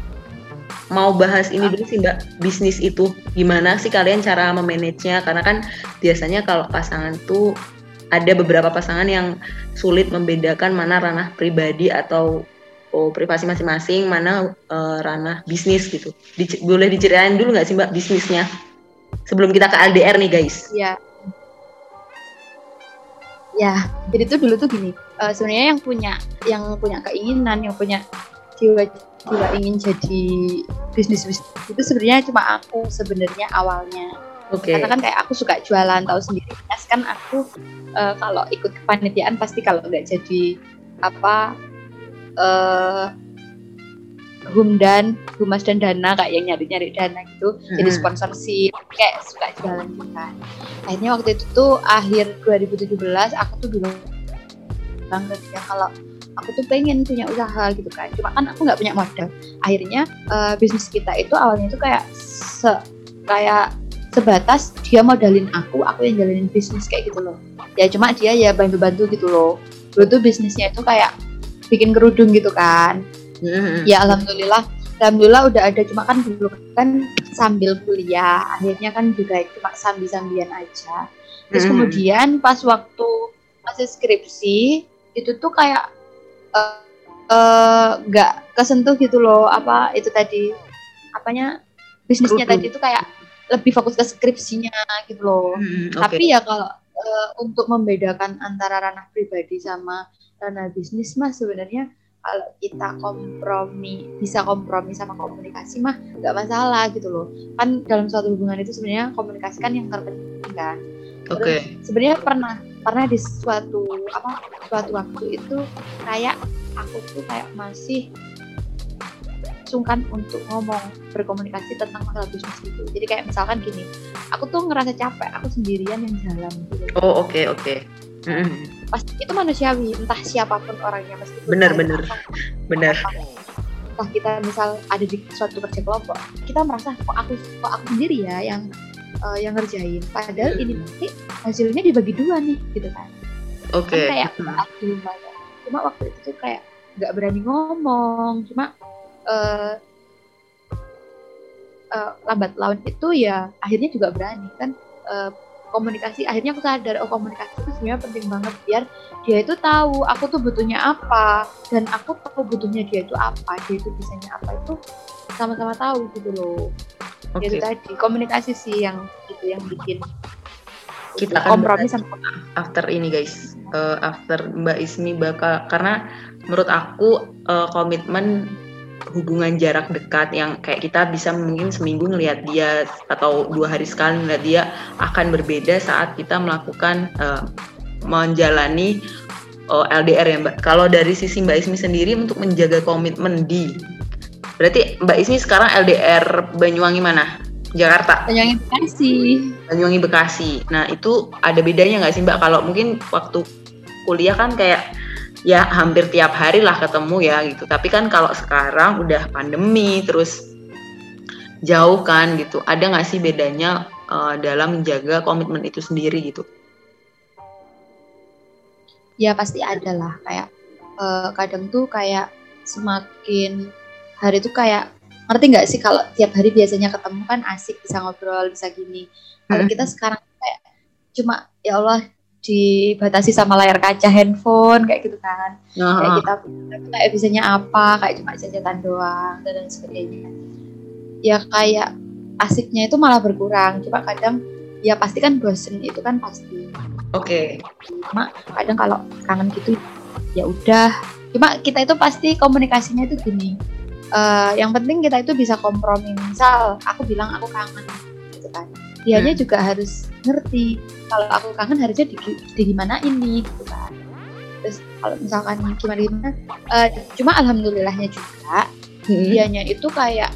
mau bahas ini dulu sih Mbak, bisnis itu gimana sih kalian cara memanagenya? Karena kan biasanya kalau pasangan tuh ada beberapa pasangan yang sulit membedakan mana ranah pribadi atau oh, privasi masing-masing, mana eh, ranah bisnis gitu. Dic- boleh diceritain dulu nggak sih Mbak bisnisnya? Sebelum kita ke LDR nih guys. ya ya jadi tuh dulu tuh gini eh, sebenarnya yang punya yang punya keinginan yang punya jiwa jiwa ingin jadi bisnis bisnis itu sebenarnya cuma aku sebenarnya awalnya Oke. karena kan kayak aku suka jualan tahu sendiri. Yes, kan aku eh, kalau ikut kepanitiaan pasti kalau nggak jadi apa eh humdan humas dan dana kayak yang nyari nyari dana gitu jadi Mm-mm. sponsorship. Kayak suka jualan juga akhirnya waktu itu tuh akhir 2017 aku tuh bilang bilang ke dia kalau aku tuh pengen punya usaha gitu kan. Cuma kan aku nggak punya modal. Akhirnya eh, bisnis kita itu awalnya itu kayak se kayak sebatas dia modalin aku aku yang jalanin bisnis kayak gitu loh. Ya cuma dia ya bantu-bantu gitu loh. Dulu tuh bisnisnya itu kayak bikin kerudung gitu kan. Mhm. ya alhamdulillah. Alhamdulillah udah ada. Cuma kan dulu kan sambil kuliah akhirnya kan juga cuma sambil sambilan aja. Terus Mhm. kemudian pas waktu masih skripsi itu tuh kayak eh, eh, nggak kesentuh gitu loh. Apa itu tadi? Apanya? Bisnisnya Kerudung. tadi itu kayak lebih fokus ke skripsinya gitu loh Mhm, Oke. tapi ya kalau eh, untuk membedakan antara ranah pribadi sama ranah bisnis mah sebenarnya kalau kita kompromi bisa kompromi sama komunikasi mah nggak masalah gitu loh kan dalam suatu hubungan itu sebenarnya komunikasi kan yang terpenting kan Oke. sebenarnya pernah pernah di suatu apa suatu waktu itu kayak aku tuh kayak masih sungkan untuk ngomong berkomunikasi tentang masalah bisnis itu jadi kayak misalkan gini aku tuh ngerasa capek aku sendirian yang jalan gitu Oh oke oke. Mhm. pasti itu manusiawi entah siapa pun orangnya meskipun Benar, benar. Benar. entah kita misal ada di suatu kerja kelompok kita merasa kok aku kok aku sendiri ya yang uh, yang ngerjain padahal ini nanti hasilnya dibagi dua nih gitu kan oke kan kayak aku cuma waktu itu tuh kayak nggak berani ngomong cuma uh, uh, lambat laun itu ya akhirnya juga berani kan? Uh, komunikasi akhirnya aku sadar oh komunikasi itu sebenarnya penting banget biar dia itu tahu aku tuh butuhnya apa dan aku tahu butuhnya dia itu apa dia itu bisanya apa itu sama-sama tahu gitu loh. Okay. itu tadi komunikasi sih yang itu yang bikin kita akan kompromi sama after ini guys. Uh, after Mbak Ismi bakal karena menurut aku uh, komitmen hubungan jarak dekat yang kayak kita bisa mungkin seminggu ngelihat dia atau dua hari sekali ngelihat dia akan berbeda saat kita melakukan uh, menjalani uh, LDR ya Mbak. Kalau dari sisi Mbak Ismi sendiri untuk menjaga komitmen di berarti Mbak Ismi sekarang LDR Banyuwangi mana? Jakarta. Banyuwangi Bekasi. Banyuwangi Bekasi. Nah itu ada bedanya nggak sih Mbak? Kalau mungkin waktu kuliah kan kayak ya hampir tiap hari lah ketemu ya gitu. Tapi kan kalau sekarang udah pandemi terus jauh kan gitu. Ada nggak sih bedanya uh, dalam menjaga komitmen itu sendiri gitu? Ya pasti ada lah. Kayak uh, kadang tuh kayak semakin hari itu kayak ngerti nggak sih kalau tiap hari biasanya ketemu kan asik bisa ngobrol bisa gini. Kalau kita sekarang kayak cuma ya Allah dibatasi sama layar kaca handphone kayak gitu kan. Uh-huh. kayak kita kayak bisanya apa kayak cuma jajan doang dan lain sebagainya. Ya kayak asiknya itu malah berkurang. Cuma kadang ya pasti kan bosen itu kan pasti. Oke. Okay. cuma kadang kalau kangen gitu ya udah. Cuma kita itu pasti komunikasinya itu gini uh, yang penting kita itu bisa kompromi. Misal aku bilang aku kangen gitu kan dianya hmm. juga harus ngerti kalau aku kangen harusnya di, di gimana ini gitu kan terus kalau misalkan gimana gimana uh, cuma alhamdulillahnya juga hmm. dianya itu kayak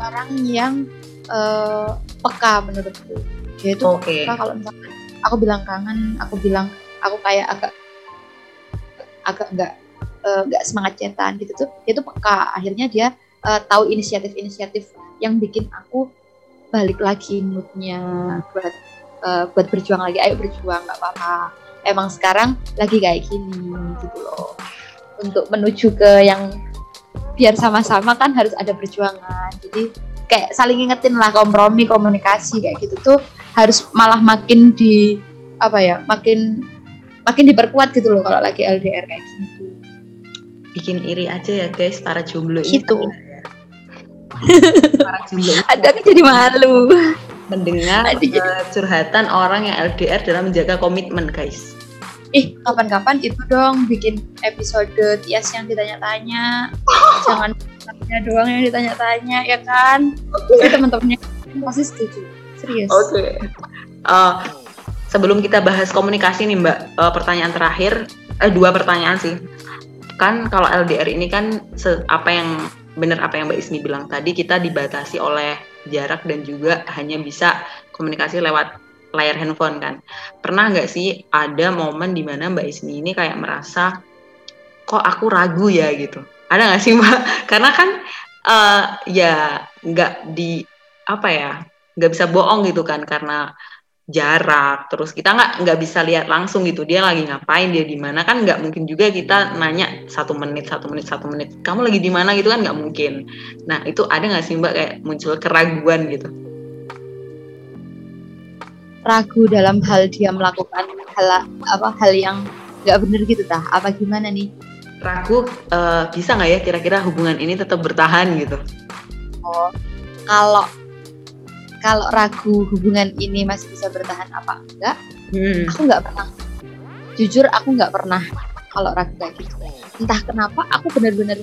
orang yang uh, peka menurutku dia itu okay. peka kalau misalkan aku bilang kangen aku bilang aku kayak agak agak nggak nggak uh, semangat cetan gitu tuh dia tuh peka akhirnya dia uh, tahu inisiatif-inisiatif yang bikin aku balik lagi moodnya buat uh, buat berjuang lagi. Ayo berjuang nggak apa-apa. Emang sekarang lagi kayak gini gitu loh. Untuk menuju ke yang biar sama-sama kan harus ada perjuangan. Jadi kayak saling ingetin lah kompromi komunikasi kayak gitu tuh harus malah makin di apa ya makin makin diperkuat gitu loh kalau lagi LDR kayak gitu. Bikin iri aja ya guys para jomblo gitu ada kan jadi malu. Mendengar uh, curhatan orang yang LDR dalam menjaga komitmen guys. Ih kapan-kapan itu dong bikin episode Tias yang ditanya-tanya. Jangan tanya doang yang ditanya-tanya ya kan? Okay. teman-temannya pasti setuju. Serius. Oke. Okay. uh, sebelum kita bahas komunikasi nih mbak uh, pertanyaan terakhir eh dua pertanyaan sih. Kan kalau LDR ini kan apa yang benar apa yang Mbak Ismi bilang tadi kita dibatasi oleh jarak dan juga hanya bisa komunikasi lewat layar handphone kan. Pernah nggak sih ada momen di mana Mbak Ismi ini kayak merasa kok aku ragu ya gitu. Ada nggak sih Mbak? Karena kan uh, ya nggak di apa ya nggak bisa bohong gitu kan karena jarak terus kita nggak nggak bisa lihat langsung gitu dia lagi ngapain dia di mana. Kan nggak mungkin juga kita nanya satu menit satu menit satu menit kamu lagi di mana? gitu kan nggak mungkin. Nah itu ada nggak sih mbak kayak muncul keraguan gitu? Ragu dalam hal dia melakukan hal apa hal yang nggak benar gitu tah. Apa gimana nih? Ragu uh, bisa nggak ya kira-kira hubungan ini tetap bertahan gitu? Oh kalau kalau ragu hubungan ini masih bisa bertahan apa enggak hmm. aku nggak pernah. Jujur aku nggak pernah kalau ragu kayak gitu. Entah kenapa aku benar-benar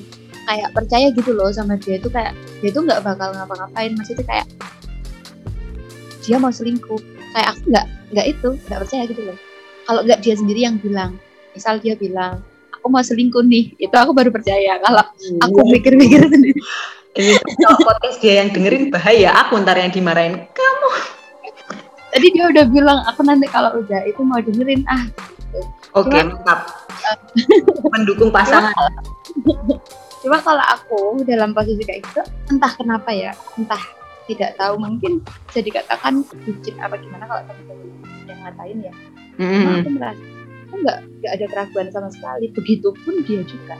kayak percaya gitu loh sama dia itu kayak dia itu nggak bakal ngapa-ngapain. Maksudnya kayak dia mau selingkuh. Kayak aku nggak nggak itu nggak percaya gitu loh. Kalau nggak dia sendiri yang bilang misal dia bilang aku mau selingkuh nih itu aku baru percaya. Kalau aku iya. mikir-mikir sendiri ini kalau podcast dia yang dengerin bahaya aku ntar yang dimarahin kamu. Tadi dia udah bilang aku nanti kalau udah itu mau dengerin ah. Oke okay, mantap. mendukung pasangan. cuma kalau aku dalam posisi kayak gitu entah kenapa ya entah tidak tahu mungkin bisa dikatakan bucin apa gimana kalau teman-teman yang ngatain ya. Cuma Mm-mm. aku merasa aku nggak nggak ada keraguan sama sekali. Begitupun dia juga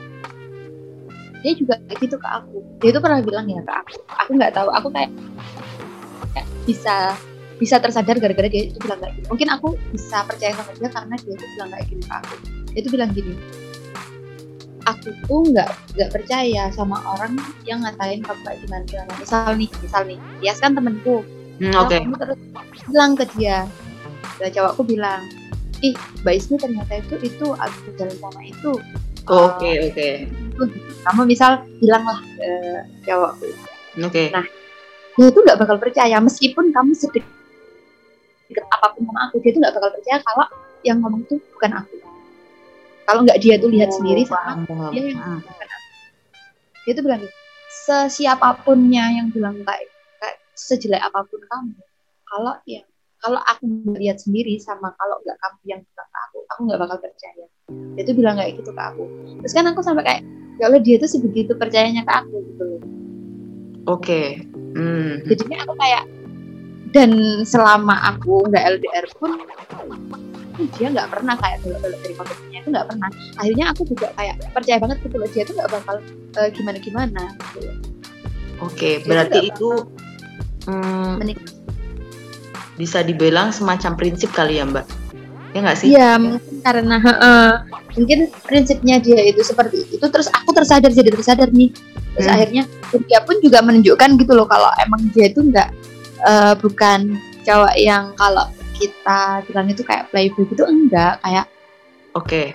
dia juga kayak gitu ke aku. Dia itu pernah bilang ya ke aku. Aku nggak tahu. Aku kayak, kayak bisa bisa tersadar gara-gara dia itu bilang kayak gitu. Mungkin aku bisa percaya sama dia karena dia itu bilang kayak gini ke aku. Dia itu bilang gini aku tuh nggak nggak percaya sama orang yang ngatain kamu kayak gimana gimana. Misal nih misal nih dia kan temenku Hmm, Oke. kamu terus bilang ke dia. Dan cowokku bilang ih Mbak Ismi ternyata itu itu aku jalan sama itu Oke Eh, oke itu gitu. kamu misal bilang lah ke cowokku oke. Nah. dia itu nggak bakal percaya meskipun kamu sedikit apa pun sama aku dia itu nggak bakal percaya kalau yang ngomong itu bukan aku kalau nggak dia tuh lihat sendiri Oh, sama paham, dia yang Hmm. bukan aku dia tuh bilang sesiapapunnya yang bilang kayak, kayak sejelek apa pun kamu kalau ya kalau aku nggak lihat sendiri sama kalau nggak kamu yang bilang ke aku aku nggak bakal percaya dia tuh bilang kayak gitu ke aku terus kan aku sampai kayak ya Allah dia tuh sebegitu percayanya ke aku gitu loh Oke. Hmm. jadinya aku kayak dan selama aku nggak LDR pun dia nggak pernah kayak belok-belok dari konteksnya itu nggak pernah akhirnya aku juga kayak percaya banget gitu loh dia tuh nggak bakal eh, gimana gimana gitu loh. Oke, Dia berarti itu hmm, bisa dibilang semacam prinsip kali ya Mbak? Ya nggak sih? Iya mungkin karena heeh, mungkin prinsipnya dia itu seperti itu terus aku tersadar jadi tersadar nih terus Hmm. akhirnya dia pun juga menunjukkan gitu loh kalau emang dia itu nggak eh, bukan cowok yang kalau kita bilang itu kayak playboy gitu enggak kayak Oke.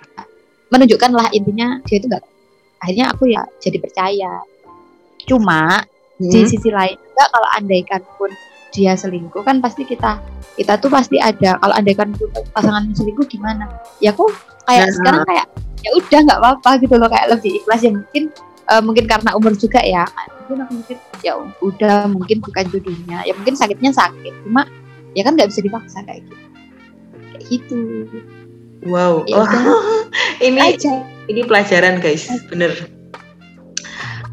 menunjukkan lah intinya dia itu enggak akhirnya aku ya jadi percaya cuma di Hmm. sisi lain juga kalau andaikan pun dia selingkuh kan pasti kita kita tuh pasti ada kalau andaikan pasangan selingkuh gimana? Ya aku kayak Nah. sekarang kayak ya udah nggak apa-apa gitu loh kayak lebih ikhlas. Ya mungkin eh, mungkin karena umur juga ya. Mungkin aku mikir ya udah mungkin bukan jodohnya. Ya mungkin sakitnya sakit cuma ya kan nggak bisa dipaksa kayak gitu. Kayak gitu. Wow. Ya Oh, ini aja. ini pelajaran guys, bener.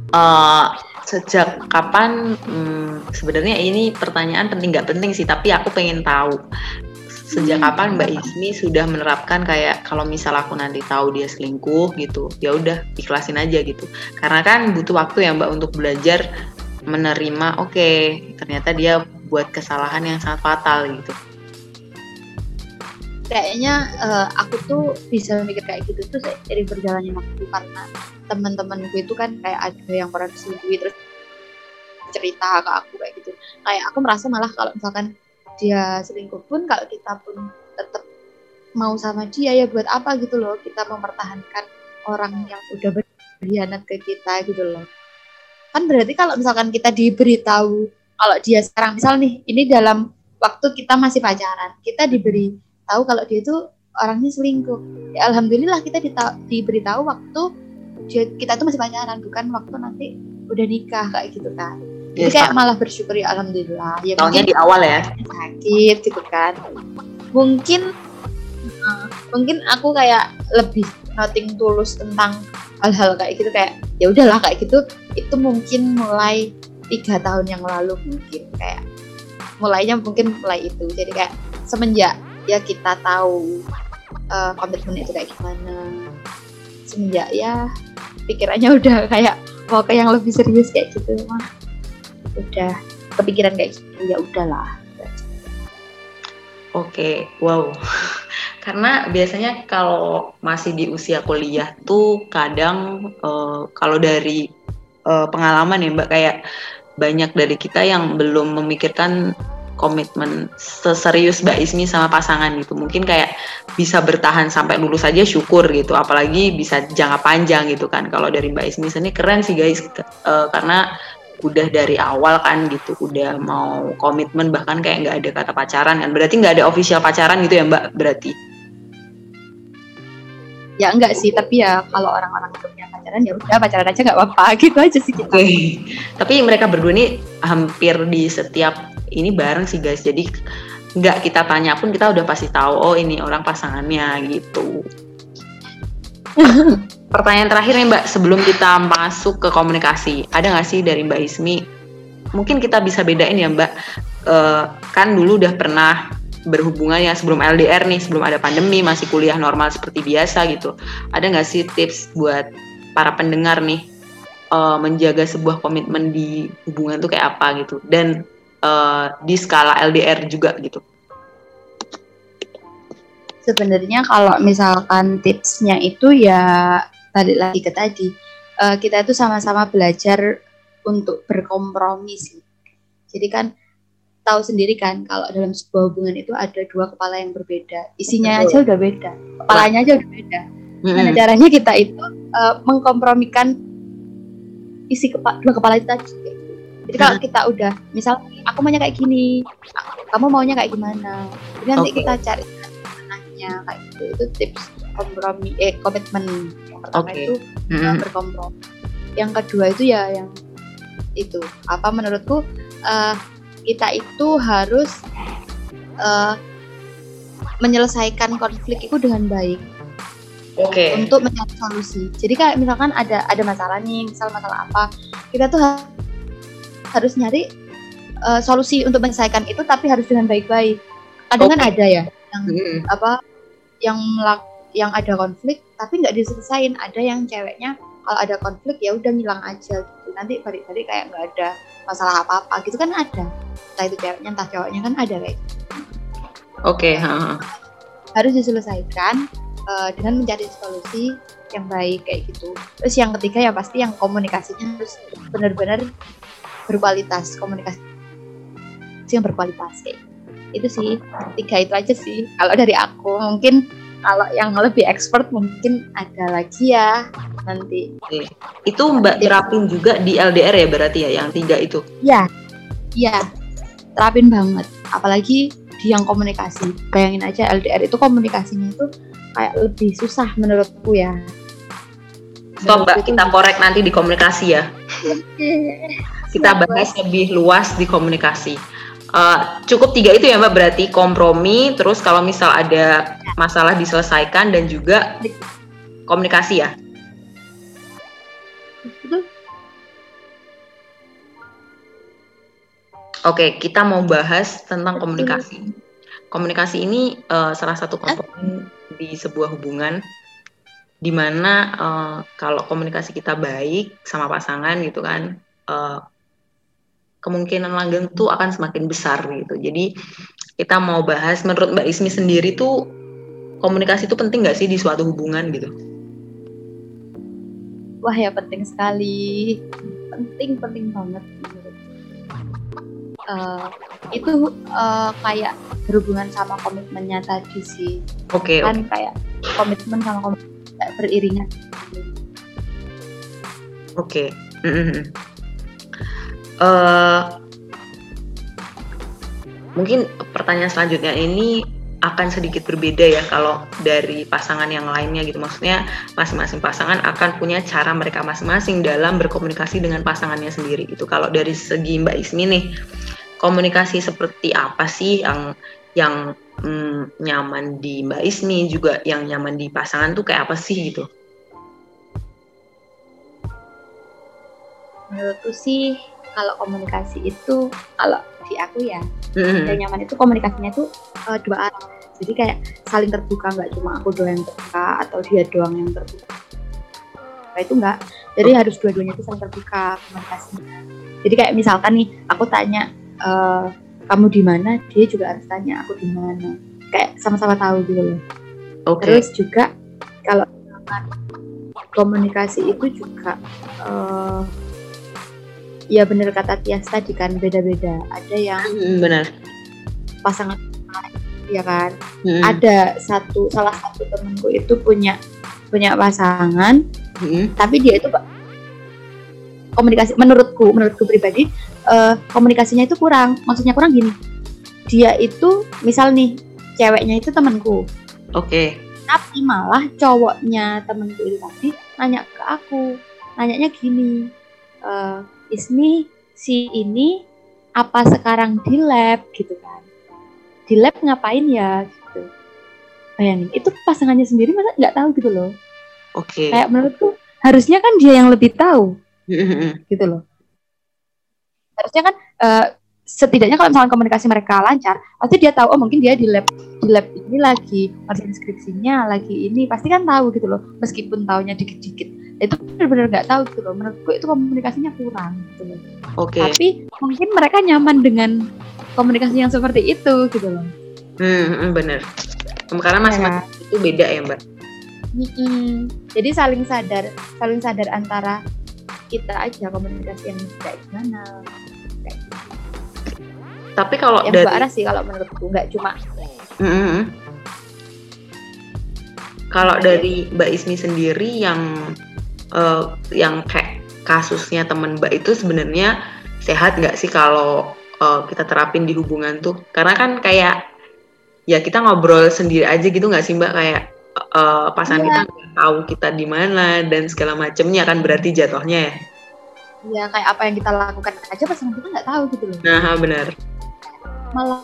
Eh, sejak kapan? hmm, sebenarnya ini pertanyaan penting nggak penting sih, tapi aku pengen tahu sejak Hmm, kapan Mbak? Ismi sudah menerapkan kayak kalau misal aku nanti tahu dia selingkuh gitu, ya udah ikhlasin aja gitu. Karena kan butuh waktu ya Mbak untuk belajar menerima. Oke, ternyata dia buat kesalahan yang sangat fatal gitu. kayaknya eh, aku tuh bisa mikir kayak gitu tuh dari berjalannya waktu karena teman-temanku itu kan kayak ada yang pernah diselingkuhi terus cerita ke aku kayak gitu kayak aku merasa malah kalau misalkan dia selingkuh pun kalau kita pun tetap mau sama dia ya buat apa gitu loh kita mempertahankan orang yang udah berkhianat ke kita gitu loh kan berarti kalau misalkan kita diberitahu kalau dia sekarang misal nih ini dalam waktu kita masih pacaran kita diberi tahu kalau dia itu orangnya selingkuh. Ya alhamdulillah kita diberitahu waktu dia, kita tuh masih pacaran, bukan waktu nanti udah nikah kayak gitu kan. Jadi kayak malah bersyukur ya alhamdulillah. Ya tahunnya mungkin di awal ya. sakit gitu kan. Mungkin uh, mungkin aku kayak lebih noting tulus tentang hal-hal kayak gitu kayak ya udahlah kayak gitu itu mungkin mulai tiga tahun yang lalu mungkin kayak mulainya mungkin mulai itu jadi kayak semenjak ya kita tahu uh, komitmen itu kayak gimana semenjak ya pikirannya udah kayak mau ke yang lebih serius kayak gitu mah udah kepikiran kayak gitu ya udahlah Oke, wow. Karena biasanya kalau masih di usia kuliah tuh kadang eh, kalau dari eh, pengalaman ya Mbak kayak banyak dari kita yang belum memikirkan komitmen seserius Mbak Ismi sama pasangan gitu. Mungkin kayak bisa bertahan sampai lulus saja syukur gitu. Apalagi bisa jangka panjang gitu kan. Kalau dari Mbak Ismi ini keren sih guys. Eh, karena udah dari awal kan gitu udah mau komitmen bahkan kayak nggak ada kata pacaran kan berarti nggak ada official pacaran gitu ya mbak berarti ya enggak sih tapi ya kalau orang-orang itu punya pacaran ya udah pacaran aja nggak apa-apa gitu aja sih kita oke tapi mereka berdua ini hampir di setiap ini bareng sih guys jadi nggak kita tanya pun kita udah pasti tahu oh ini orang pasangannya gitu pertanyaan terakhir nih mbak sebelum kita masuk ke komunikasi ada nggak sih dari mbak Ismi mungkin kita bisa bedain ya Mbak. Eh, kan dulu udah pernah berhubungan ya sebelum LDR nih, sebelum ada pandemi, masih kuliah normal seperti biasa gitu. Ada nggak sih tips buat para pendengar nih eh, menjaga sebuah komitmen di hubungan itu kayak apa gitu? Dan eh, di skala LDR juga gitu. Sebenarnya kalau misalkan tipsnya itu ya balik lagi ke tadi eh, kita itu sama-sama belajar untuk berkompromi sih. Jadi kan tahu sendiri kan kalau dalam sebuah hubungan itu ada dua kepala yang berbeda. Isinya Betul. aja udah beda, kepalanya aja udah beda. Mm-mm. Nah, caranya kita itu eh, mengkompromikan isi kepa dua kepala itu tadi. Jadi kalau kita udah, misal aku maunya kayak gini, kamu maunya kayak gimana? Jadi nanti Oke. kita cari tengahnya kayak gitu. Itu tips kompromi, eh komitmen. Yang pertama Oke. itu Mm-mm. uh, berkompromi. Yang kedua itu ya yang itu apa menurutku uh, kita itu harus uh, menyelesaikan konflik itu dengan baik Oke. untuk mencari solusi. Jadi kayak misalkan ada ada masalah nih, misal masalah apa, kita tuh harus nyari uh, solusi untuk menyelesaikan itu, tapi harus dengan baik-baik. Kadang kan ada ya yang Mm-mm. apa yang melak yang ada konflik tapi nggak diselesain. Ada yang ceweknya kalau ada konflik ya udah ngilang aja gitu. Nanti balik-balik kayak nggak ada masalah apa-apa gitu kan ada. Entah itu ceweknya entah cowoknya kan ada kayak gitu. Oke. ha. harus diselesaikan eh, dengan mencari solusi yang baik kayak gitu. Terus yang ketiga ya pasti yang komunikasinya harus benar-benar berkualitas, komunikasi yang berkualitas kayak gitu. Itu sih tiga itu aja sih. Kalau dari aku mungkin kalau yang lebih expert mungkin ada lagi ya nanti. Itu Mbak terapin juga di LDR ya berarti ya yang tiga itu. Ya, iya terapin banget. Apalagi di yang komunikasi. Bayangin aja LDR itu komunikasinya itu kayak lebih susah menurutku ya. Stop Mbak, kita korek nanti di komunikasi ya. Kita bahas lebih luas di komunikasi. Eh, cukup tiga itu ya Mbak berarti kompromi, terus kalau misal ada masalah diselesaikan dan juga komunikasi ya. Betul. Oke, kita mau bahas tentang komunikasi. Komunikasi ini eh, salah satu komponen di sebuah hubungan di mana eh, kalau komunikasi kita baik sama pasangan gitu kan, eh, kemungkinan langgeng tuh akan semakin besar gitu. Jadi kita mau bahas menurut Mbak Ismi sendiri tuh komunikasi itu penting nggak sih di suatu hubungan gitu? Wah ya penting sekali, penting penting banget. Eh, itu eh, kayak berhubungan sama komitmennya tadi sih, Oke, kan kayak komitmen sama komitmen kayak beriringan. Oke. Mhm. Eh, mungkin pertanyaan selanjutnya ini akan sedikit berbeda ya kalau dari pasangan yang lainnya gitu. Maksudnya masing-masing pasangan akan punya cara mereka masing-masing dalam berkomunikasi dengan pasangannya sendiri. Itu kalau dari segi Mbak Ismi nih, komunikasi seperti apa sih yang yang mm, nyaman di Mbak Ismi juga yang nyaman di pasangan tuh kayak apa sih gitu? Menurutku sih kalau komunikasi itu kalau di aku ya Mhm. yang nyaman itu komunikasinya tuh eh, dua arah jadi kayak saling terbuka nggak cuma aku doang yang terbuka atau dia doang yang terbuka nah, itu enggak jadi harus dua-duanya itu saling terbuka komunikasinya jadi kayak misalkan nih aku tanya eh, kamu di mana dia juga harus tanya aku di mana kayak sama-sama tahu gitu loh Oke. terus juga kalau komunikasi itu juga eh, ya bener kata Tias tadi kan beda-beda ada yang benar. pasangan ya kan Mhm. ada satu salah satu temenku itu punya punya pasangan Mhm. tapi dia itu komunikasi menurutku menurutku pribadi eh, komunikasinya itu kurang. Maksudnya kurang gini. Dia itu misal nih ceweknya itu temanku. Oke. tapi malah cowoknya temenku itu tadi nanya ke aku nanyanya gini eh, Ismi si ini apa sekarang di lab? Gitu kan. Di lab ngapain ya? Gitu. Bayangin itu pasangannya sendiri masa nggak tahu gitu loh. Oke. kayak menurutku harusnya kan dia yang lebih tahu. gitu loh harusnya kan eh, setidaknya kalau misalnya komunikasi mereka lancar pasti dia tahu oh mungkin dia di lab di lab ini lagi ngerjain skripsinya lagi ini pasti kan tahu gitu loh meskipun taunya dikit-dikit itu benar-benar nggak tahu gitu loh menurutku itu komunikasinya kurang gitu loh Oke. tapi mungkin mereka nyaman dengan komunikasi yang seperti itu gitu loh Hmm, hmm, bener. Karena masing-masing itu beda ya mbak. Mm-mm. Jadi saling sadar, saling sadar antara kita aja komunikasi yang kayak gimana. Kayak gitu. Tapi kalau Yang dari arah sih kalau menurutku nggak cuma Hmm, hmm, kalau dari Mbak Ismi sendiri yang eh, yang kayak kasusnya temen Mbak itu sebenarnya sehat nggak sih kalau eh, kita terapin di hubungan tuh? Karena kan kayak ya kita ngobrol sendiri aja gitu nggak sih Mbak kayak eh, pasangan Iya. kita nggak tahu kita di mana dan segala macemnya kan berarti jatuhnya ya. ya kayak apa yang kita lakukan aja pasangan kita nggak tahu gitu loh. Nah benar. Malah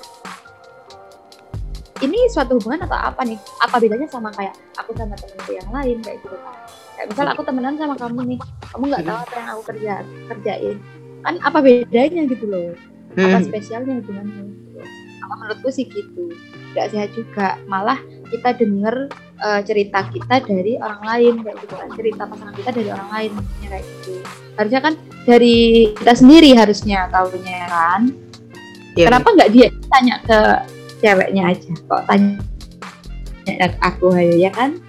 ini suatu hubungan atau apa nih? Apa bedanya sama kayak aku sama temenku yang lain kayak gitu kan? Kayak misal aku temenan sama kamu nih, kamu nggak tahu apa yang aku kerja kerjain, kan apa bedanya gitu loh? apa Hmm, spesialnya hubungannya gitu. Apa menurutku sih gitu nggak sehat juga malah kita denger eh, cerita kita dari orang lain kayak gitu kan. Cerita pasangan kita dari orang lain kayak gitu. Harusnya kan dari kita sendiri harusnya tahunya kan. Iya, kenapa nggak dia tanya ke ceweknya aja? Kok tanya ke aku aja ya kan?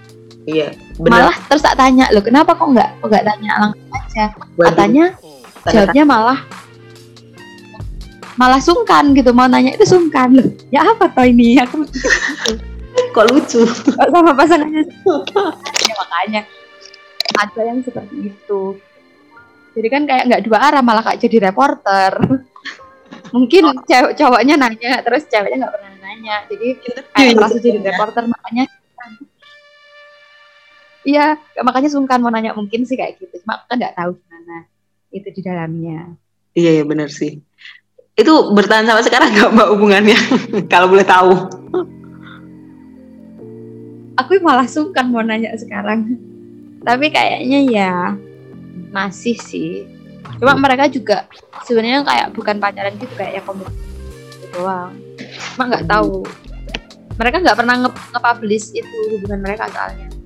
Iya, benar. malah terus tak tanya loh kenapa kok nggak kok nggak tanya langsung aja? Waduh, katanya jawabnya malah malah sungkan gitu mau nanya itu sungkan. Loh ya apa toh ini? Aku kok lucu. kok sama pasangannya? Ya, makanya. Ada yang seperti itu. Jadi kan kayak nggak dua arah malah kayak jadi reporter. Mungkin cewek cowoknya nanya terus ceweknya nggak pernah nanya. Jadi kayak merasa jadi reporter makanya iya makanya sungkan mau nanya mungkin sih kayak gitu. Cuma kan nggak tahu gimana itu di dalamnya. Iya, iya benar sih. Itu bertahan sampai sekarang nggak mbak hubungannya? Kalau boleh tahu. Aku malah sungkan mau nanya sekarang. Tapi kayaknya ya masih sih. Cuma mereka juga sebenarnya kayak bukan pacaran gitu kayak yang komitmen gitu doang. Cuma nggak tahu. Mereka nggak pernah nge- nge-publish itu hubungan mereka soalnya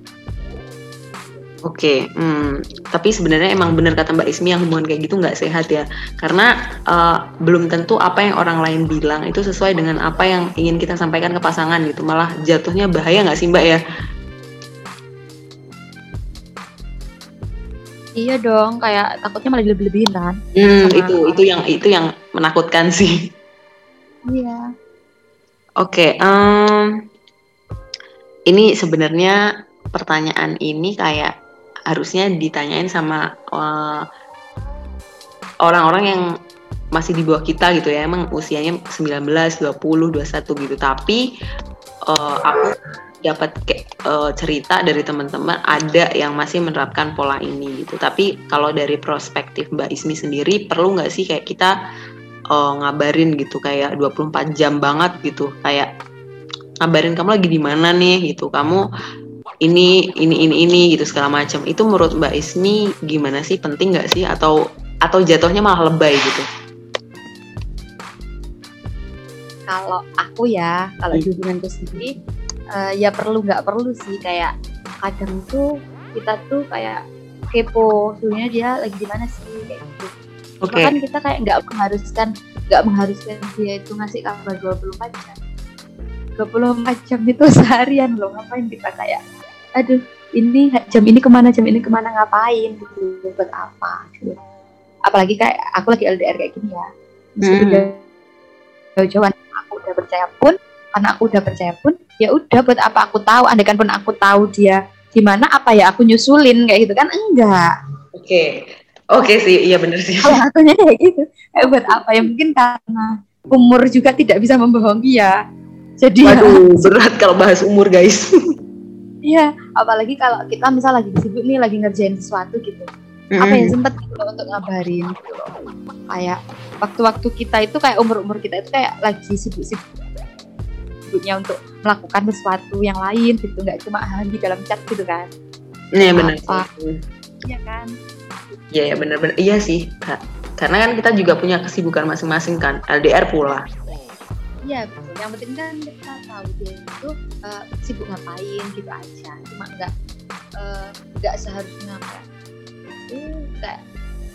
Oke, hmm, tapi sebenarnya emang benar kata Mbak Ismi yang hubungan kayak gitu nggak sehat ya, karena eh, belum tentu apa yang orang lain bilang itu sesuai dengan apa yang ingin kita sampaikan ke pasangan gitu, malah jatuhnya bahaya nggak sih Mbak ya? iya dong kayak takutnya malah lebih-lebihin kan? Hmm, Sama- itu itu yang itu yang menakutkan sih. iya. Oke, em, ini sebenarnya pertanyaan ini kayak harusnya ditanyain sama eh, orang-orang yang masih di bawah kita gitu ya, emang usianya 19, 20, 21 gitu. Tapi eh, aku dapat eh, cerita dari teman-teman ada yang masih menerapkan pola ini gitu. Tapi kalau dari perspektif Mbak Ismi sendiri perlu nggak sih kayak kita eh, ngabarin gitu? Kayak 24 jam banget gitu. Kayak ngabarin kamu lagi di mana nih? gitu. Kamu ini ini ini ini gitu segala macam. Itu menurut Mbak Ismi gimana sih? Penting nggak sih? Atau atau jatuhnya malah lebay gitu? Kalau aku ya kalau di hubunganku sendiri eh, ya perlu nggak perlu sih. Kayak kadang tuh kita tuh kayak kepo sebenarnya dia lagi di mana sih kayak gitu. Cuma kan kita kayak nggak mengharuskan nggak mengharuskan dia itu ngasih kabar 24 jam. 24 jam itu seharian loh ngapain kita kayak aduh ini jam ini ke mana jam ini ke mana ngapain? Gitu buat apa? Gitu. Apalagi kayak aku lagi LDR kayak gini ya. Meskipun Hmm. jauh- jauh-jauhan aku udah percaya pun karena aku udah percaya pun ya udah buat apa aku tahu? Andaikan pun aku tahu dia di mana apa ya aku nyusulin? Kayak gitu kan? Enggak. Oke. Oke sih iya bener sih. Kalau akunya kayak gitu kayak buat apa? Ya mungkin karena umur juga tidak bisa membohongi ya. Jadi ya, waduh berat kalau bahas umur guys. Iya apalagi kalau kita misal lagi sibuk nih lagi ngerjain sesuatu gitu apa Mm-mm. yang sempet gitu loh untuk ngabarin gitu loh kayak waktu-waktu kita itu kayak umur-umur kita itu kayak lagi sibuk-sibuk sibuknya untuk melakukan sesuatu yang lain gitu nggak cuma di dalam chat gitu kan Iya benar Apa? sih. iya kan Iya ya benar-benar iya sih Kak. karena kan kita juga punya kesibukan masing-masing kan LDR pula Iya betul. Yang penting kan kita tahu dia itu uh, sibuk ngapain gitu aja. Cuma nggak uh, nggak seharusnya kayak uh, kayak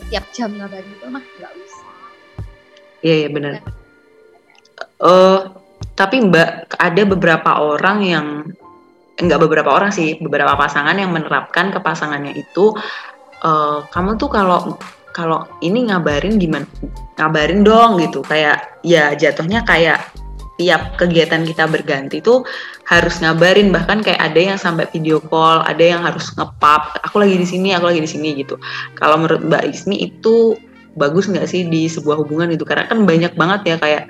tiap jam ngabarin itu mah nggak usah. iya iya benar Eh, tapi mbak ada beberapa orang yang enggak beberapa orang sih beberapa pasangan yang menerapkan ke pasangannya itu eh, kamu tuh kalau kalau ini ngabarin gimana? Ngabarin dong gitu. Kayak ya jatuhnya kayak tiap kegiatan kita berganti tuh harus ngabarin. Bahkan kayak ada yang sampai video call ada yang harus ngepap aku lagi di sini aku lagi di sini gitu. Kalau menurut mbak Ismi itu bagus nggak sih di sebuah hubungan itu karena kan banyak banget ya kayak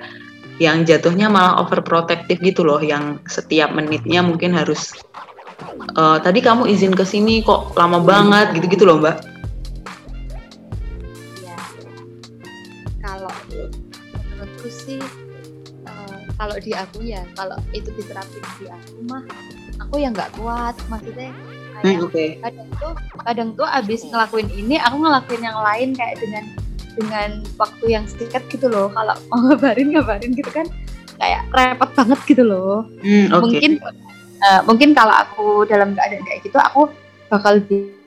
yang jatuhnya malah overprotective gitu loh. Yang setiap menitnya mungkin harus "Eh, tadi kamu izin ke sini kok lama banget gitu-gitu loh mbak kalau di aku ya kalau itu diterapin di aku mah aku yang nggak kuat. Maksudnya kayak oke. kadang tuh kadang tuh abis ngelakuin ini aku ngelakuin yang lain kayak dengan dengan waktu yang singkat gitu loh. Kalau mau ngabarin ngabarin gitu kan kayak repot banget gitu loh. Hmm, oke. mungkin eh, mungkin kalau aku dalam keadaan kayak gitu aku bakal bi-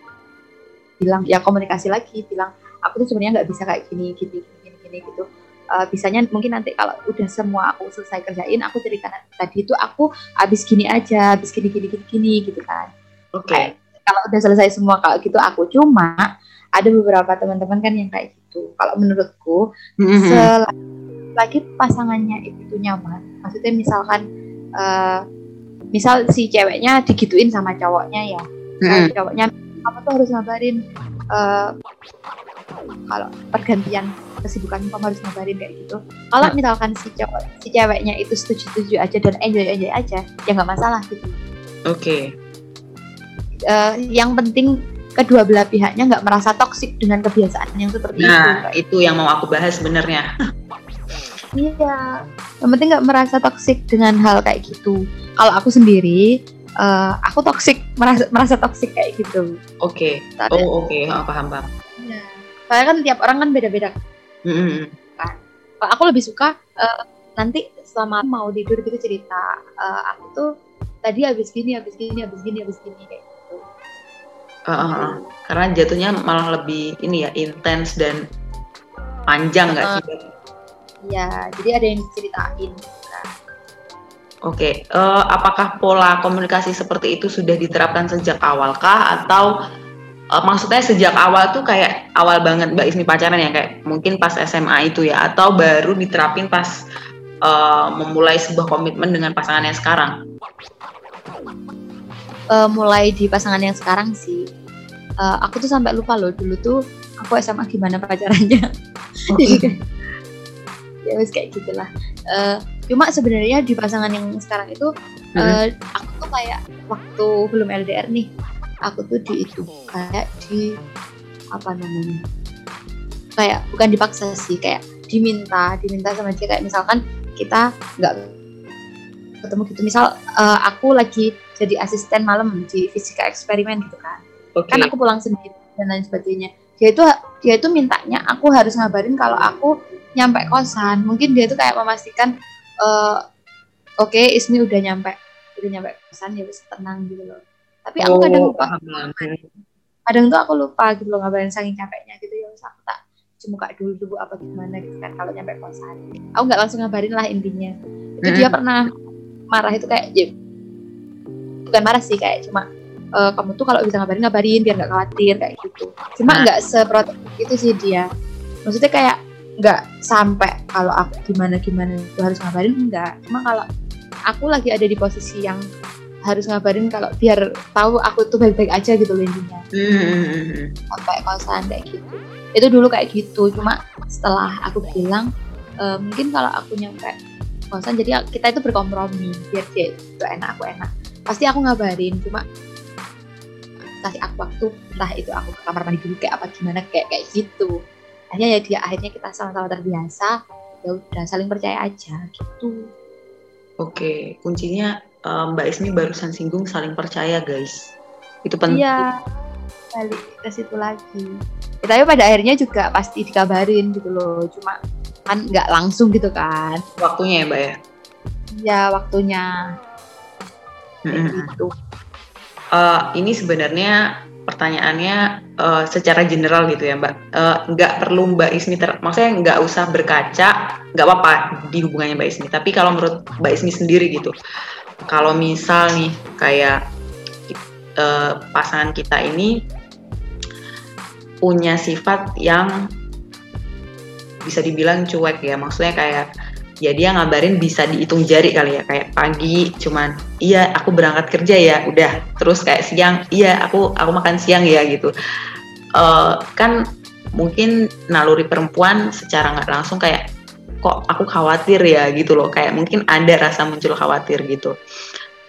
bilang ya komunikasi lagi bilang aku tuh sebenarnya nggak bisa kayak gini gini gini, gini gitu Eh, bisanya mungkin nanti kalau udah semua aku selesai kerjain aku cerita tadi itu aku abis gini aja abis gini gini gini gini gitu kan Oke. kayak kalau udah selesai semua kalau gitu aku cuma ada beberapa teman-teman kan yang kayak gitu kalau menurutku Mhm. selagi pasangannya itu nyaman maksudnya misalkan eh, misal si ceweknya digituin sama cowoknya ya Mhm. Kalau cowoknya kamu tuh harus ngabarin eh, kalau pergantian kesibukan kamu harus ngabarin kayak gitu kalau Hmm. misalkan si cowok si ceweknya itu setuju setuju aja dan enjoy enjoy aja ya nggak masalah gitu Oke. Eh, yang penting kedua belah pihaknya nggak merasa toksik dengan kebiasaan yang seperti Nah, itu itu yang mau aku bahas sebenarnya. Iya, yang penting nggak merasa toksik dengan hal kayak gitu. Kalau aku sendiri, eh, aku toksik merasa merasa toksik kayak gitu. Oke. Soalnya, Oh, oke. Oh, paham, paham. Soalnya kan tiap orang kan beda-beda. Mhm. Kalau aku lebih suka eh, nanti selama mau tidur gitu cerita, eh, aku tuh tadi habis gini, habis gini, habis gini, habis gini kayak gitu. Uh, uh, uh. Karena jatuhnya malah lebih ini ya intens dan panjang nggak sih? Mbak? Iya, jadi ada yang diceritain. Oke. eh, apakah pola komunikasi seperti itu sudah diterapkan sejak awal kah atau eh, maksudnya sejak awal tuh kayak awal banget Mbak Ismi pacaran ya kayak mungkin pas SMA itu ya atau baru diterapin pas eh, memulai sebuah komitmen dengan pasangan yang sekarang? Eh, mulai di pasangan yang sekarang sih, eh, aku tuh sampai lupa loh dulu tuh aku SMA gimana pacarannya. Jadi kayak ya wes kayak gitulah. Eh, cuma sebenarnya di pasangan yang sekarang itu eh, aku tuh kayak waktu belum LDR nih, aku tuh di itu kayak di apa namanya? Kayak bukan dipaksa sih, kayak diminta, diminta sama dia kayak misalkan kita nggak ketemu gitu. Misal eh, aku lagi jadi asisten malam di fisika eksperimen gitu kan Oke. kan aku pulang sendiri dan lain sebagainya dia itu dia itu mintanya aku harus ngabarin kalau aku nyampe kosan mungkin dia itu kayak memastikan eh, oke Ismi udah nyampe udah nyampe kosan ya wis tenang gitu loh tapi aku kadang Oh, lupa. paham, kadang tuh aku lupa gitu loh ngabarin saking capeknya gitu ya aku tak cuma kak dulu dulu apa gimana gitu kan kalau nyampe kosan aku nggak langsung ngabarin lah intinya. Itu dia Mm-mm. pernah marah itu kayak ya, bukan marah sih kayak cuma "Eh, kamu tuh kalau bisa ngabarin ngabarin biar nggak khawatir kayak gitu. Cuma Nah. nggak seprotektif itu sih dia. Maksudnya kayak nggak sampai kalau aku gimana gimana itu harus ngabarin enggak cuma kalau aku lagi ada di posisi yang harus ngabarin kalau biar tahu aku tuh baik-baik aja gitu loh intinya. Hmm. sampai kosan kayak gitu. Itu dulu kayak gitu cuma setelah aku bilang "Eh, mungkin kalau aku nyampe kosan jadi kita itu berkompromi biar dia itu enak aku enak. Pasti aku ngabarin cuma kasih aku waktu entah itu aku ke kamar mandi dulu kayak apa gimana kayak kayak gitu. Akhirnya ya dia akhirnya kita sama-sama terbiasa ya udah saling percaya aja gitu. Oke, kuncinya eh, Mbak Ismi barusan singgung saling percaya guys. Itu penting. iya balik ke situ lagi ya, tapi pada akhirnya juga pasti dikabarin gitu loh cuma kan nggak langsung gitu kan Waktunya ya, Mbak ya. ya waktunya gitu Eh, ini sebenarnya pertanyaannya eh, secara general gitu ya Mbak. Nggak perlu Mbak Ismi, ter- maksudnya nggak usah berkaca, nggak apa-apa di hubungannya Mbak Ismi. Tapi kalau menurut Mbak Ismi sendiri gitu, kalau misal nih kayak eh, pasangan kita ini punya sifat yang bisa dibilang cuek ya, maksudnya kayak ya dia ngabarin bisa dihitung jari kali ya. Kayak pagi cuman iya aku berangkat kerja ya udah. Terus kayak siang iya aku aku makan siang ya gitu. Eh, kan mungkin naluri perempuan secara nggak langsung kayak kok aku khawatir ya gitu loh. Kayak mungkin ada rasa muncul khawatir gitu.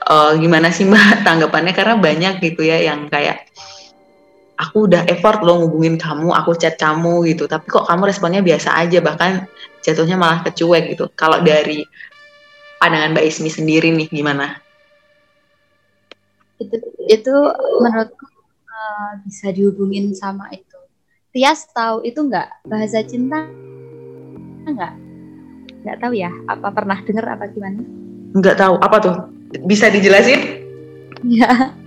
Eh, gimana sih mbak tanggapannya? Karena banyak gitu ya yang kayak aku udah effort loh ngubungin kamu aku chat kamu gitu. Tapi kok kamu responnya biasa aja bahkan jatuhnya malah kecuek gitu. Kalau dari pandangan mbak Ismi sendiri nih gimana? Itu itu menurutku eh, bisa dihubungin sama itu. Tias tahu itu nggak? Bahasa cinta nggak nggak tahu ya apa pernah dengar apa gimana? Nggak tahu apa tuh? Bisa dijelasin? Ya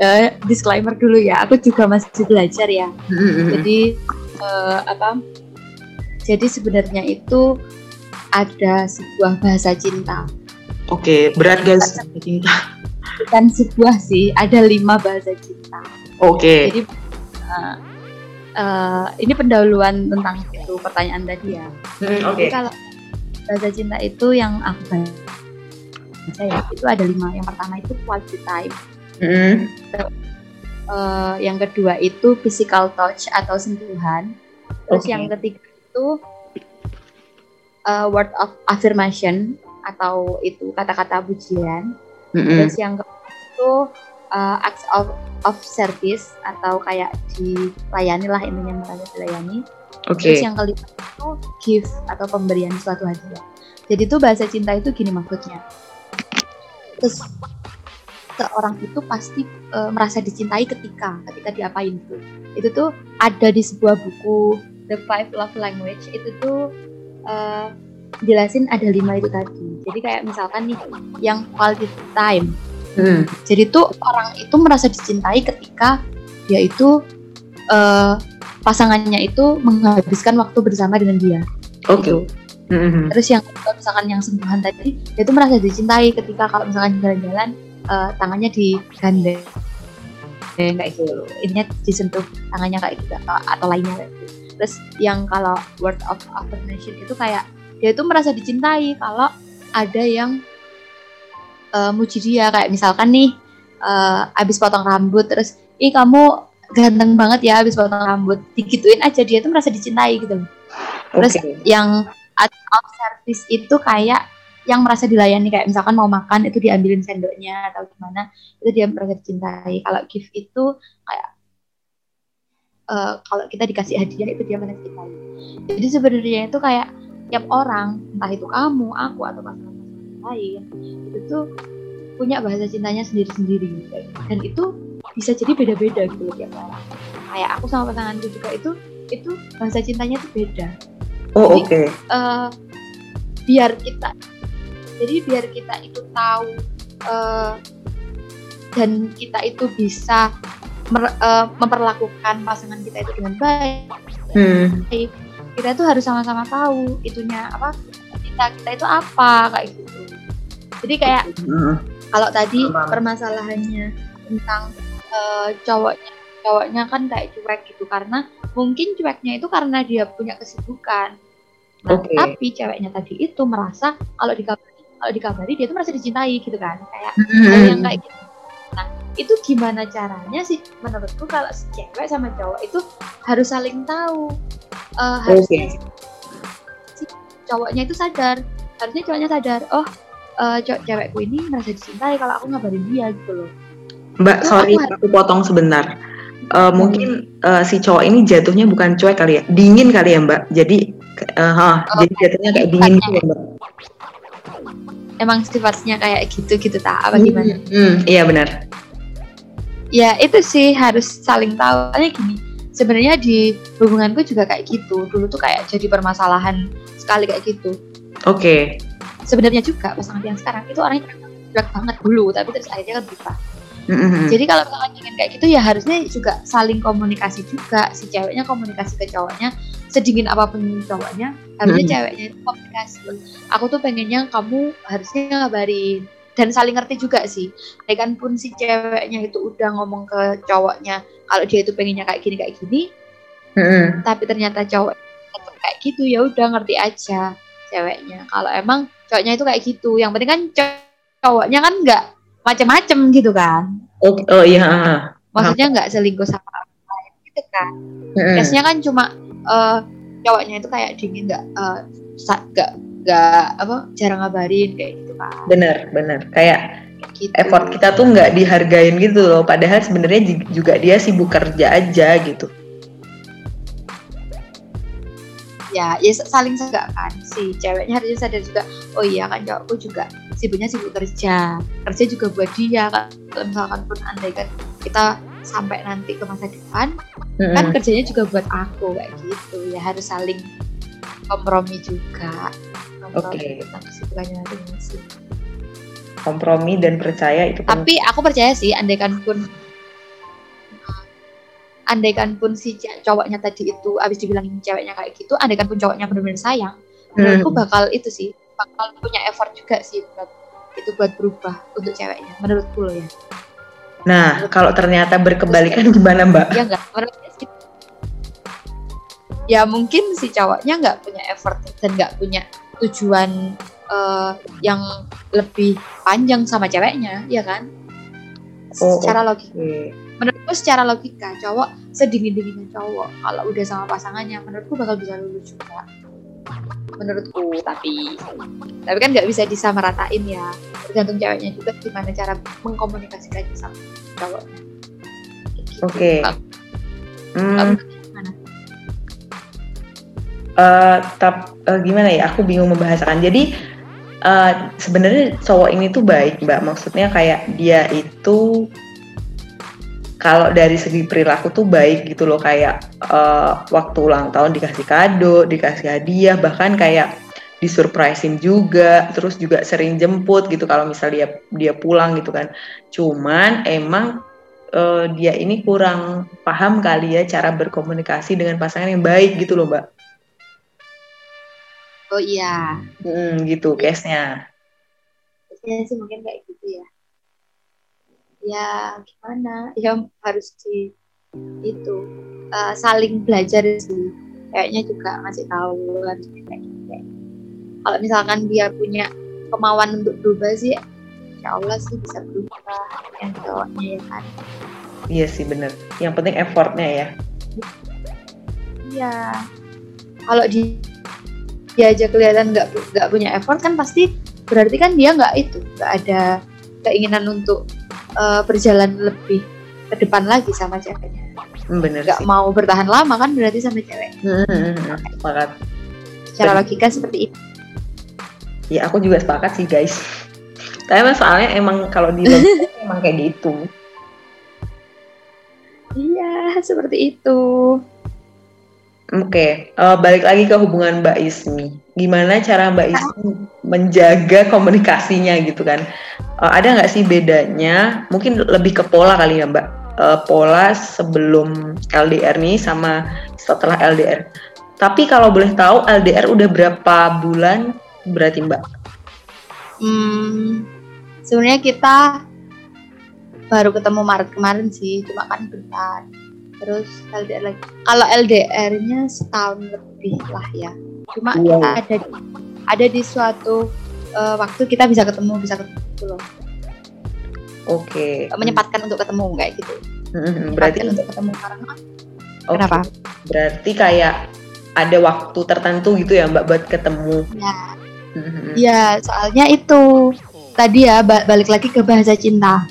Eh, disclaimer dulu ya aku juga masih belajar ya. Jadi eh, apa? Jadi sebenarnya itu ada sebuah bahasa cinta. Oke berat guys cinta. Bukan sebuah sih ada lima bahasa cinta. Oke. Jadi eh, eh, ini pendahuluan tentang itu pertanyaan tadi ya. Hmm, oke. Jadi kalau bahasa cinta itu yang aku baca ya itu ada lima yang pertama itu quality time Hmm, Eh, yang kedua itu physical touch atau sentuhan. Terus Oke. yang ketiga itu eh, word of affirmation atau itu kata-kata pujian. hmm, Terus yang keempat itu eh, acts of, of service atau kayak dilayani lah intinya misalnya dilayani. Oke Terus yang kelima itu gift atau pemberian suatu hadiah. Jadi itu bahasa cinta itu gini maksudnya. Terus seorang itu pasti eh, merasa dicintai ketika ketika diapain gitu. Itu tuh ada di sebuah buku The Five Love Language itu tuh eh, jelasin ada lima itu tadi. Jadi kayak misalkan nih yang quality time. Hmm, Jadi tuh orang itu merasa dicintai ketika dia itu eh, pasangannya itu menghabiskan waktu bersama dengan dia. oke Gitu. Hmm, hmm, Terus yang kalau misalkan yang sentuhan tadi, dia itu merasa dicintai ketika kalau misalkan jalan-jalan eh, tangannya digandeng kayak gitu. Ininya disentuh tangannya kayak gitu atau, atau lainnya kayak gitu. Terus yang kalau word of affirmation itu kayak dia itu merasa dicintai kalau ada yang eh, muji dia kayak misalkan nih eh, abis potong rambut terus ih kamu ganteng banget ya abis potong rambut. Digituin aja dia tuh merasa dicintai gitu. Terus yang out of service itu kayak yang merasa dilayani kayak misalkan mau makan itu diambilin sendoknya atau gimana itu dia merasa dicintai. Kalau gift itu kayak eh, kalau kita dikasih hadiah itu dia merasa dicintai. Jadi sebenarnya itu kayak tiap orang entah itu kamu aku atau pasangan lain itu tuh punya bahasa cintanya sendiri-sendiri. Dan itu bisa jadi beda-beda gitu loh tiap orang kayak aku sama pasanganku juga itu itu bahasa cintanya tuh beda. Oh oke. eh, biar kita jadi biar kita itu tahu eh, dan kita itu bisa mer- eh, memperlakukan pasangan kita itu dengan baik Hmm, kita itu harus sama-sama tahu itunya apa kita kita itu apa kayak gitu. Jadi kayak hmm, kalau tadi permasalahannya tentang eh, cowoknya. Cowoknya kan kayak cuek gitu karena mungkin cueknya itu karena dia punya kesibukan. Nah Oke. tapi ceweknya tadi itu merasa kalau dikabari kalau dikabari dia tuh merasa dicintai gitu kan kayak hmm, yang kayak gitu. Nah itu gimana caranya sih? Menurutku kalau si cewek sama cowok itu harus saling tahu. Eh, harusnya si cowoknya itu sadar. Harusnya cowoknya sadar oh cowok cewekku ini merasa dicintai kalau aku ngabarin dia gitu loh Mbak, Itu sorry aku- aku potong sebentar. Eh, mungkin eh, si cowok ini jatuhnya bukan cuek kali ya, dingin kali ya Mbak. Jadi, hah, Oh, jadi jatuhnya kayak dingin gitu ya Mbak. emang sifatnya kayak gitu gitu tak apa gimana Hmm, iya benar. ya itu sih harus saling tahu Soalnya gini sebenarnya di hubunganku juga kayak gitu dulu tuh kayak jadi permasalahan sekali kayak gitu Oke. sebenarnya juga pasangan yang sekarang itu orangnya berat banget dulu tapi terus akhirnya kan berubah Mm-mm. jadi kalau ingin kayak gitu ya harusnya juga saling komunikasi juga si ceweknya komunikasi ke cowoknya sedingin apa pun cowoknya harusnya Hmm. ceweknya itu komunikasi aku tuh pengennya kamu harusnya ngabarin dan saling ngerti juga sih ya kan pun si ceweknya itu udah ngomong ke cowoknya kalau dia itu pengennya kayak gini kayak gini Mm-mm. tapi ternyata cowok kayak gitu ya udah ngerti aja ceweknya kalau emang cowoknya itu kayak gitu yang penting kan cow- cowoknya kan nggak macem-macem gitu kan Oh, oh iya. ah. maksudnya nggak selingkuh sama orang lain gitu kan Mm-mm. case-nya kan cuma eh, cowoknya itu kayak dingin nggak eh, nggak nggak apa jarang ngabarin kayak gitu kan Bener, bener. Kayak gitu. effort kita tuh nggak dihargain gitu loh. Padahal sebenarnya juga dia sibuk kerja aja gitu. Ya ya saling segak kan si ceweknya harusnya sadar juga oh iya kan cowokku juga sibuknya sibuk kerja kerja juga buat dia kan kalau misalkan pun andai kan kita sampai nanti ke masa depan Mm-mm. kan kerjanya juga buat aku kayak gitu ya harus saling kompromi juga Oke. kompromi tentang kesibukannya masing-masing Kompromi dan percaya itu penting. tapi aku percaya sih andaikan pun andaikan pun si cowoknya tadi itu abis dibilangin ceweknya kayak gitu andaikan pun cowoknya benar-benar sayang menurutku Hmm. bakal itu sih bakal punya effort juga sih buat itu buat berubah untuk ceweknya menurutku loh ya Nah, kalau ternyata berkebalikan gimana Mbak? ya enggak menurutnya sih ya mungkin si cowoknya nggak punya effort dan nggak punya tujuan eh, yang lebih panjang sama ceweknya ya kan Oh, secara logika Oke. Menurutku secara logika cowok sedingin dinginnya cowok kalau udah sama pasangannya menurutku bakal bisa lulus juga menurutku tapi tapi kan nggak bisa disamaratain ya tergantung ceweknya juga gimana cara mengkomunikasikannya sama cowoknya Kayak gitu. Oke. Hmm, eh, tap- eh, gimana ya? Aku bingung membahasakan. Jadi eh, sebenarnya cowok ini tuh baik, Mbak. Maksudnya kayak dia itu kalau dari segi perilaku tuh baik gitu loh. Kayak eh, waktu ulang tahun dikasih kado, dikasih hadiah, bahkan kayak disurprisein juga, terus juga sering jemput gitu kalau misal dia dia pulang gitu kan. Cuman emang eh, dia ini kurang paham kali ya cara berkomunikasi dengan pasangan yang baik gitu loh, Mbak. oh iya Hmm, gitu case-nya. ya sih mungkin kayak gitu ya ya gimana ya harus di itu eh, saling belajar sih kayaknya juga masih tahu harus kayak kayak gitu. kalau misalkan dia punya kemauan untuk berubah sih insya Allah sih bisa berubah yang cowoknya ya kan Iya sih bener. Yang penting effortnya ya. iya kalau di dia aja kelihatan nggak nggak punya effort kan pasti berarti kan dia nggak itu nggak ada keinginan untuk eh, berjalan lebih ke depan lagi sama ceweknya Hmm, Bener nggak sih. mau bertahan lama kan berarti sama cewek Hmm, hmm, hmm, Sepakat. secara logika seperti itu Ya aku juga sepakat sih guys. Tapi soalnya emang kalau di emang kayak gitu. iya seperti itu Oke, eh, balik lagi ke hubungan Mbak Ismi. Gimana cara Mbak Ismi menjaga komunikasinya gitu kan? Eh, ada nggak sih bedanya? Mungkin lebih ke pola kali ya Mbak. Eh, pola sebelum LDR nih sama setelah LDR. Tapi kalau boleh tahu LDR udah berapa bulan berarti Mbak? hmm, sebenarnya kita baru ketemu Maret kemarin sih cuma kan bentar terus LDR lagi kalau LDR-nya setahun lebih lah ya cuma Wow. kita ada di, ada di suatu eh, waktu kita bisa ketemu bisa ketemu gitu loh Oke. menyempatkan untuk ketemu kayak gitu Hmm, berarti untuk ketemu karena oke. kenapa Berarti kayak ada waktu tertentu gitu ya Mbak buat ketemu. ya Hmm, Ya, soalnya itu tadi ya ba- balik lagi ke bahasa cinta.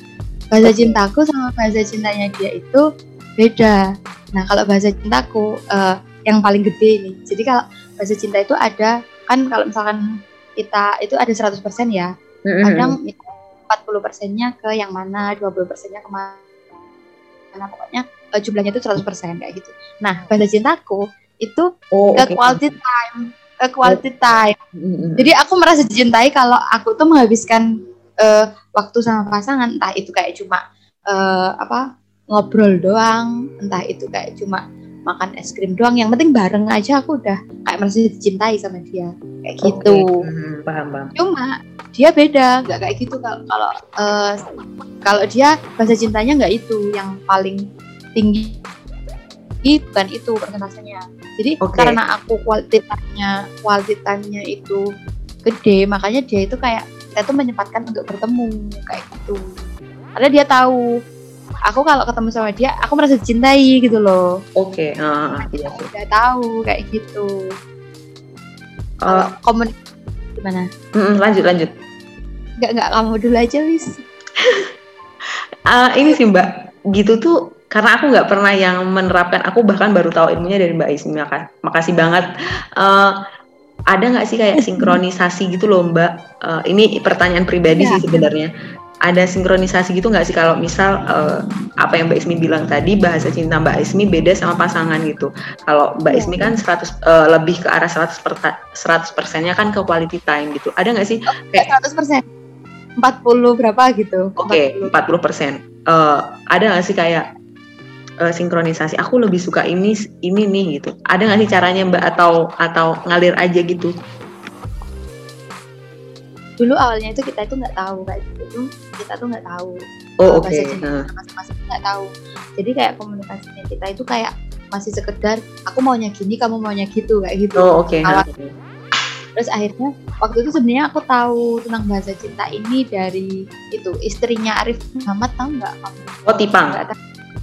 Bahasa cintaku sama bahasa cintanya dia itu beda. Nah, kalau bahasa cintaku eh, yang paling gede ini. Jadi kalau bahasa cinta itu ada kan kalau misalkan kita itu ada 100% ya. Kadang 40 persennya ke yang mana, 20 persennya ke mana. Nah, pokoknya eh, jumlahnya itu 100% kayak gitu. Nah, bahasa cintaku itu Oh, ke oke. quality time, ke quality time. Jadi aku merasa dicintai kalau aku tuh menghabiskan eh, waktu sama pasangan, entah itu kayak cuma eh, apa ngobrol doang, entah itu kayak cuma makan es krim doang. Yang penting bareng aja aku udah kayak merasa dicintai sama dia, kayak gitu. Mm, paham paham. Cuma dia beda, nggak kayak gitu kalau kalau eh, kalau dia bahasa cintanya nggak itu yang paling tinggi bukan itu persentasenya. Jadi Oke. karena aku quality time-nya itu gede, makanya dia itu kayak kita tuh menyempatkan untuk bertemu kayak gitu. Karena dia tahu aku kalau ketemu sama dia, aku merasa dicintai gitu loh. Oke. ah, iya sih. Udah tahu kayak gitu. Kalau komunikasi gimana? mm, lanjut lanjut. Nggak nggak kamu dulu aja wis. Ah, ini sih Mbak, gitu tuh karena aku nggak pernah yang menerapkan. Aku bahkan baru tahu ilmunya dari Mbak Ismi. Maka, makasih banget. Eh, ada nggak sih kayak sinkronisasi gitu loh Mbak? Eh, ini pertanyaan pribadi Iya. sih sebenarnya. Ada sinkronisasi gitu nggak sih kalau misal eh, apa yang Mbak Ismi bilang tadi bahasa cinta Mbak Ismi beda sama pasangan gitu. Kalau Mbak. Ismi kan 100 eh, lebih ke arah 100 100 persennya kan ke quality time gitu. Ada nggak sih Kayak 100 persen. 40 berapa gitu. Oke, 40. 40 persen. Eh, ada nggak sih kayak eh, sinkronisasi? Aku lebih suka ini, ini nih gitu. Ada nggak sih caranya Mbak atau atau ngalir aja gitu? Dulu awalnya itu kita itu nggak tahu kayak gitu. Kita tuh nggak tahu. Oh oke. bahasa Nah, masing-masing tuh nggak tahu. Jadi kayak komunikasinya kita itu kayak masih sekedar aku maunya gini, kamu maunya gitu kayak gitu. Oh oke. Awal- Nah, Terus akhirnya waktu itu sebenarnya aku tahu tentang bahasa cinta ini dari itu istrinya Arif Muhammad tahu nggak? Oh tipang.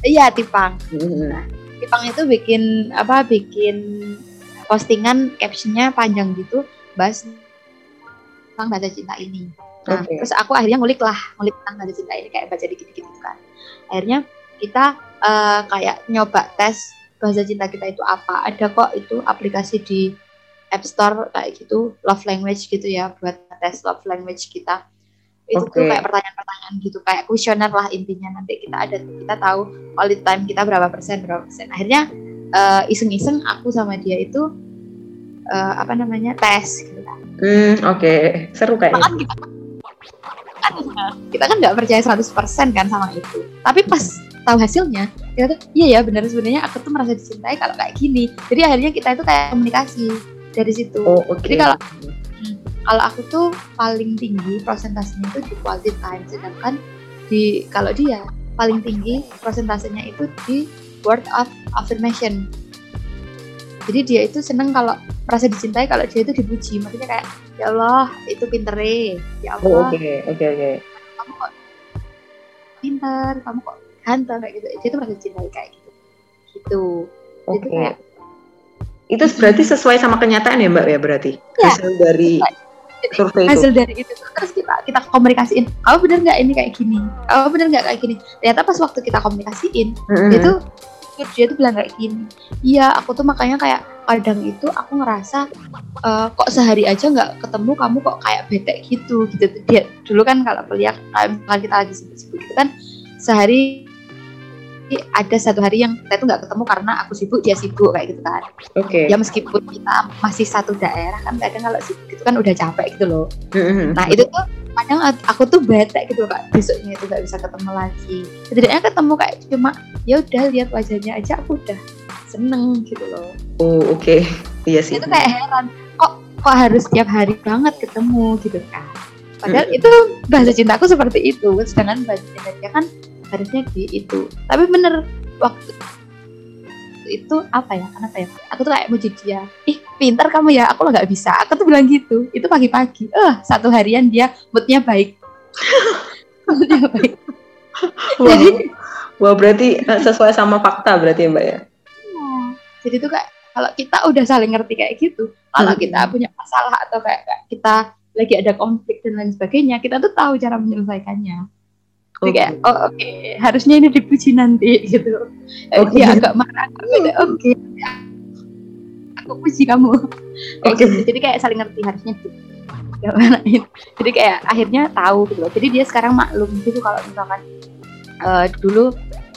Iya Tipang. Mm-mm. Tipang itu bikin apa? Bikin postingan captionnya panjang gitu, bahas tentang bahasa cinta ini. Nah, Oke. terus aku akhirnya ngulik lah, ngulik tentang bahasa cinta ini kayak baca dikit-dikit gitu kan. Akhirnya kita eh, kayak nyoba tes bahasa cinta kita itu apa. Ada kok itu aplikasi di App Store kayak gitu, love language gitu ya buat tes love language kita. Itu tuh Oke. kayak pertanyaan-pertanyaan gitu, kayak kuesioner lah intinya nanti kita ada kita tahu quality time kita berapa persen berapa persen. Akhirnya eh, iseng-iseng aku sama dia itu eh, apa namanya tes kan. Hmm, oke. Seru kayaknya. Bahkan kita kan kita kan nggak percaya 100% kan sama itu. Tapi pas tahu hasilnya, kita tuh iya ya benar sebenarnya aku tuh merasa dicintai kalau kayak gini. Jadi akhirnya kita itu kayak komunikasi dari situ. Oh oke. Jadi kalau kalau aku tuh paling tinggi prosentasenya itu di quality time, sedangkan di kalau dia paling tinggi prosentasenya itu di word of affirmation. Jadi dia itu seneng kalau merasa dicintai kalau dia itu dipuji. Maksudnya kayak ya Allah itu pintere, ya Oh Allah oke oke oke. kamu kok pinter, kamu kok ganteng kayak gitu. Dia tuh merasa dicintai kayak gitu. Gitu. Kayak Itu berarti sesuai sama kenyataan ya Mbak ya berarti Iya. hasil dari survei itu. hasil dari itu terus kita kita komunikasiin kamu bener nggak ini kayak gini kamu bener nggak kayak gini ternyata pas waktu kita komunikasiin Mm-mm. dia tuh dia tuh bilang kayak gini. Iya aku tuh makanya kayak kadang itu aku ngerasa eh, kok sehari aja nggak ketemu kamu kok kayak bete gitu gitu. Dia dulu kan kalau kuliah misalnya kita lagi sibuk-sibuk gitu kan sehari ada satu hari yang kita tuh nggak ketemu karena aku sibuk dia sibuk kayak gitu kan Oke. ya meskipun kita masih satu daerah kan kadang kalau sibuk itu kan udah capek gitu loh Mm-mm. Nah itu tuh kadang aku tuh bete gitu loh kak besoknya itu nggak bisa ketemu lagi. Setidaknya ketemu kayak cuma ya udah lihat wajahnya aja aku udah seneng gitu loh. Oh oke. Iya sih. Itu kayak heran kok kok harus tiap hari banget ketemu gitu kan. Padahal Mm-mm. itu bahasa cintaku seperti itu, sedangkan bahasa cinta dia kan harusnya di itu. Tapi bener waktu itu apa ya kenapa ya? Aku tuh kayak muji dia ih pintar kamu ya aku lo nggak bisa. Aku tuh bilang gitu itu pagi-pagi. Eh satu harian dia moodnya baik. Moodnya baik. Wah, jadi wah, berarti eh, sesuai sama fakta berarti ya Mbak ya. oh, jadi tuh kayak kalau kita udah saling ngerti kayak gitu kalau Hmm. kita punya masalah atau kayak, kayak kita lagi ada konflik dan lain sebagainya kita tuh tahu cara menyelesaikannya Jadi kayak Oke. oh oke harusnya ini dipuji nanti gitu Eh, Oke. dia agak marah kayak, oke aku puji kamu Kayak Oke. gitu. jadi kayak saling ngerti harusnya gimanain jadi kayak akhirnya tahu gitu loh jadi dia sekarang maklum gitu kalau misalkan eh, dulu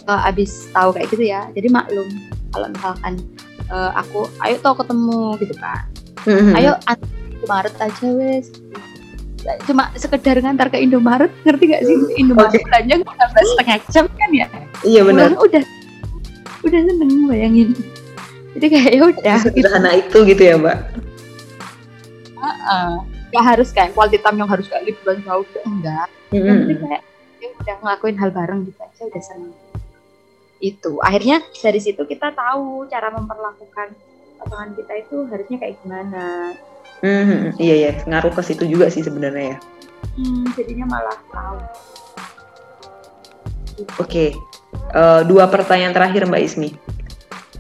uh, abis tahu kayak gitu ya jadi maklum kalau misalkan uh, aku ayo tau ketemu gitu kan Hmm. ayo Indomaret aja wes cuma sekedar ngantar ke Indomaret ngerti gak sih Indomaret Oke. belanja nggak setengah jam kan ya Iya benar. Udah udah seneng bayangin jadi kayak ya udah gitu Sederhana itu gitu ya, Mbak. Heeh. nggak harus kayak quality time yang harus kayak liburan jauh enggak yang Hmm. kayak ya udah ngelakuin hal bareng gitu aja udah seneng itu akhirnya dari situ kita tahu cara memperlakukan pasangan kita itu harusnya kayak gimana Hmm, Iya ya, ngaruh ke situ juga sih sebenarnya ya. hmm, jadinya malah tahu Oke, Eh, dua pertanyaan terakhir Mbak Ismi.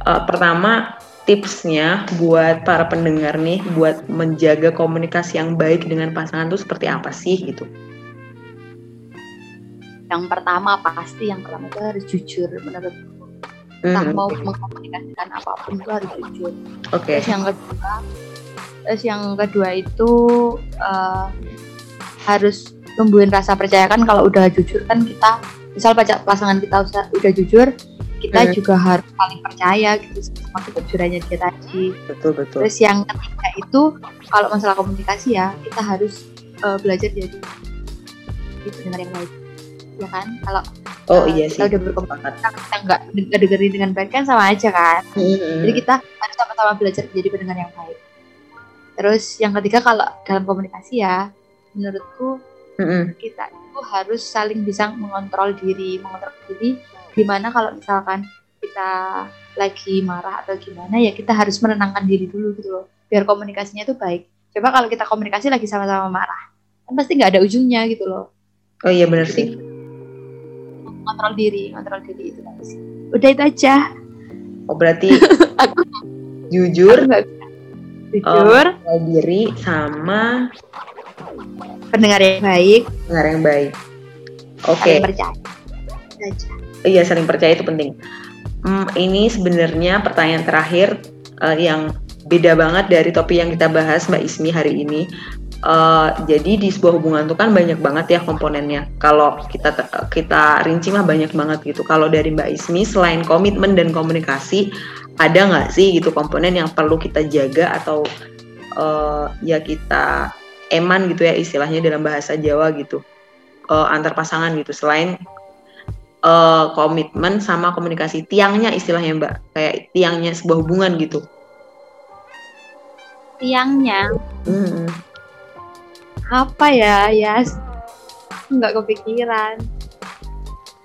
Eh, pertama, tipsnya buat para pendengar nih, buat menjaga komunikasi yang baik dengan pasangan itu seperti apa sih gitu? yang pertama pasti yang pertama itu harus jujur menurut entah Hmm, mau Oke, mengkomunikasikan apa pun itu harus jujur Oke. terus yang kedua terus yang kedua itu eh, harus tumbuhin rasa percaya kan kalau udah jujur kan kita misal pacar pasangan kita usa- udah jujur kita Hmm. juga harus saling percaya gitu sama kejujurannya dia tadi betul betul. terus yang ketiga itu kalau masalah komunikasi ya kita harus eh, belajar jadi jadi pendengar yang baik ya kan kalau Oh eh, iya kita sih. udah berkomunikasi kita nggak nggak dengerin dengan baik kan sama aja kan Hmm, jadi kita harus sama-sama belajar menjadi pendengar yang baik. Terus yang ketiga kalau dalam komunikasi ya, menurutku hmm, kita itu harus saling bisa mengontrol diri, mengontrol diri. Gimana kalau misalkan kita lagi marah atau gimana ya kita harus menenangkan diri dulu gitu loh, biar komunikasinya itu baik. Coba kalau kita komunikasi lagi sama-sama marah, kan pasti nggak ada ujungnya gitu loh. Oh iya benar sih. Mengontrol diri, kontrol diri itu harus. Udah itu aja. Oh berarti Aku jujur, bisa. Jujur, tahu diri sama pendengar yang baik, dengar yang baik. Oke. saling percaya. Iya saling percaya itu penting. Hmm, ini sebenarnya pertanyaan terakhir eh, yang beda banget dari topik yang kita bahas Mbak Ismi hari ini. Eh, jadi di sebuah hubungan itu kan banyak banget ya komponennya. Kalau kita kita rinci mah banyak banget gitu. Kalau dari Mbak Ismi selain komitmen dan komunikasi ada nggak sih gitu komponen yang perlu kita jaga atau eh, ya kita eman gitu ya istilahnya dalam bahasa Jawa gitu eh, antar pasangan gitu selain eh, komitmen sama komunikasi tiangnya istilahnya mbak kayak tiangnya sebuah hubungan gitu Tiangnya Hmm. apa ya? Ya nggak kepikiran.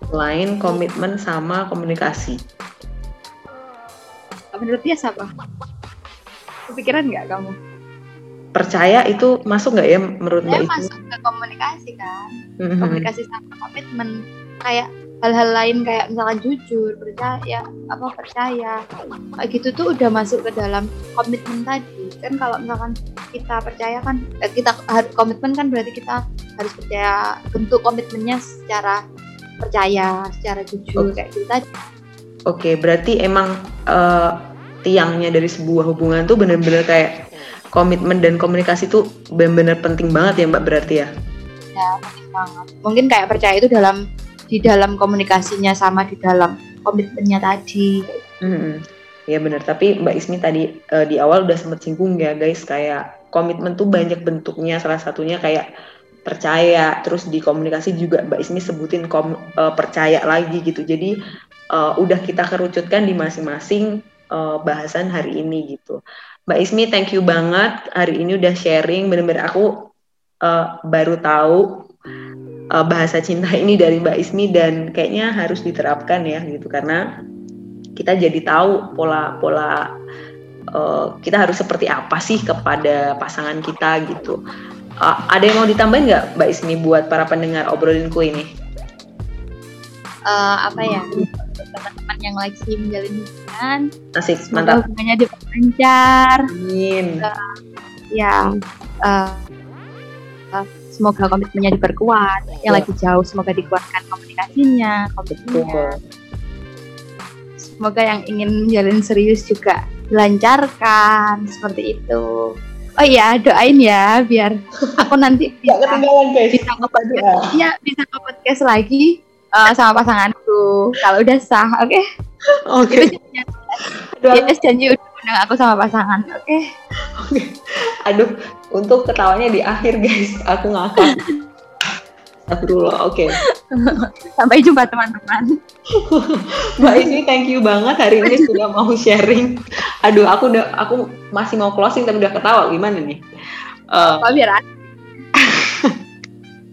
selain komitmen sama komunikasi Menurut dia siapa? Kepikiran nggak kamu? percaya itu masuk nggak ya menurut mbak masuk ke komunikasi kan, Mhm. komunikasi sama komitmen. Kayak hal-hal lain kayak misalkan jujur, percaya, apa percaya, kayak gitu tuh udah masuk ke dalam komitmen tadi. Kan kalau misalkan kita percaya kan, eh, kita har- komitmen kan berarti kita harus percaya bentuk komitmennya secara percaya, secara jujur Oke. kayak gitu tadi. Oke, berarti emang eh, tiangnya dari sebuah hubungan tuh bener-bener kayak komitmen dan komunikasi tuh bener-bener penting banget ya mbak berarti ya ya penting banget mungkin kayak percaya itu dalam di dalam komunikasinya sama di dalam komitmennya tadi Hmm, ya benar. Tapi Mbak Ismi tadi eh, di awal udah sempet singgung ya guys, kayak komitmen tuh banyak bentuknya. Salah satunya kayak percaya, terus di komunikasi juga Mbak Ismi sebutin kom- eh, percaya lagi gitu. Jadi eh, udah kita kerucutkan di masing-masing eh, bahasan hari ini gitu. Mbak Ismi, thank you banget hari ini udah sharing. Bener-bener aku eh, baru tahu eh, bahasa cinta ini dari Mbak Ismi dan kayaknya harus diterapkan ya gitu karena kita jadi tahu pola-pola eh, kita harus seperti apa sih kepada pasangan kita gitu. Eh, ada yang mau ditambahin nggak Mbak Ismi buat para pendengar obrolinku ini? Eh, apa ya untuk teman-teman yang lagi menjalin hubungan Asik, mantap. hubungannya diperlancar Amin. ya eh, eh, semoga komitmennya diperkuat yang Ya. lagi jauh semoga dikuatkan komunikasinya komitmennya semoga yang ingin menjalin serius juga dilancarkan seperti itu oh iya doain ya biar aku nanti bisa ketinggalan guys. bisa ke podcast, ya bisa podcast lagi uh, sama pasanganku. Kalau udah sah, oke? Okay? Oke. Okay. Yes, janji udah undang aku sama pasangan, oke? Okay? Oke. Okay. Aduh, untuk ketawanya di akhir guys, aku ngakak. Astagfirullah, oke. Okay. Sampai jumpa teman-teman. Mbak Ismi, thank you banget hari ini sudah mau sharing. Aduh, aku udah aku masih mau closing tapi udah ketawa gimana nih? Uh, oh, biar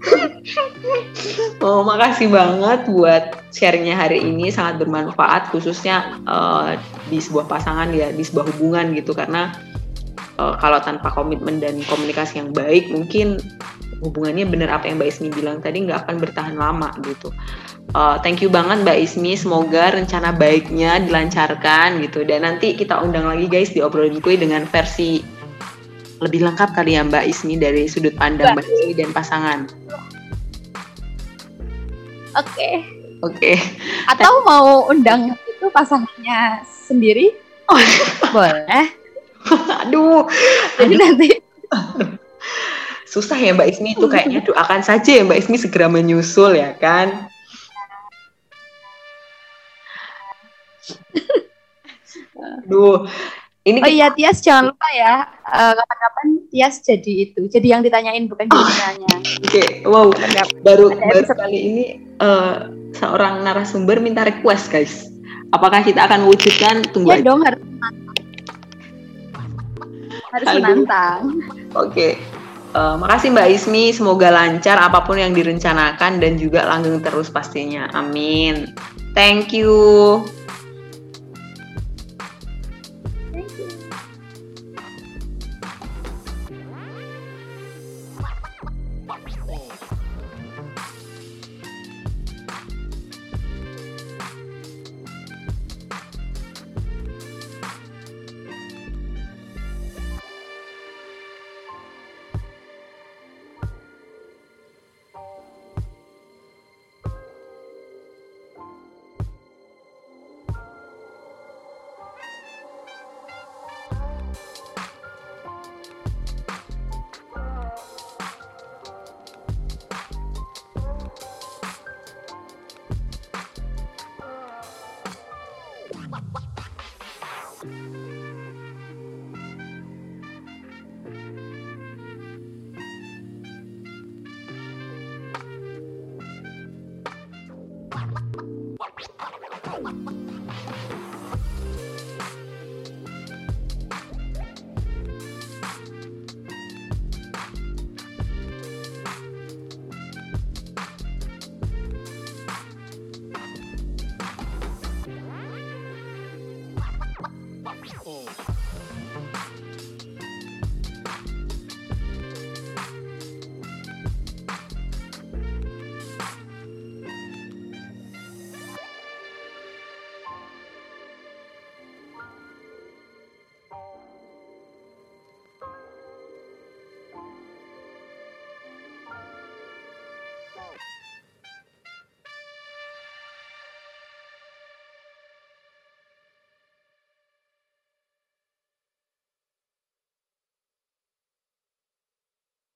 oh, makasih banget buat sharingnya hari ini. Sangat bermanfaat khususnya uh, di sebuah pasangan ya di sebuah hubungan gitu. Karena uh, kalau tanpa komitmen dan komunikasi yang baik mungkin hubungannya bener apa yang Mbak Ismi bilang tadi nggak akan bertahan lama gitu. Uh, thank you banget Mbak Ismi, semoga rencana baiknya dilancarkan gitu. Dan nanti kita undang lagi guys di obrolan kue dengan versi lebih lengkap kali ya Mbak Ismi dari sudut pandang Mbak Ismi dan pasangan. Oke. Okay. Oke. Okay. Atau mau undang itu pasangannya sendiri? Oh. Boleh. Aduh. Jadi nanti. Susah ya Mbak Ismi itu kayaknya doakan saja ya Mbak Ismi segera menyusul ya kan. Aduh, ini oh iya Tias jangan lupa ya uh, kapan-kapan Tias jadi itu jadi yang ditanyain bukan jadi ditanya. Oke, okay. wow baru baru kali ini uh, seorang narasumber minta request guys. Apakah kita akan wujudkan? Tunggu. Ya aja. dong harus harus menantang. Oke. Okay. Uh, makasih Mbak Ismi, semoga lancar apa pun yang direncanakan dan juga langgeng terus pastinya. Amin. Thank you.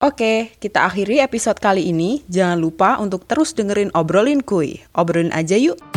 Oke, kita akhiri episode kali ini. Jangan lupa untuk terus dengerin obrolin kuy. Obrolin aja yuk.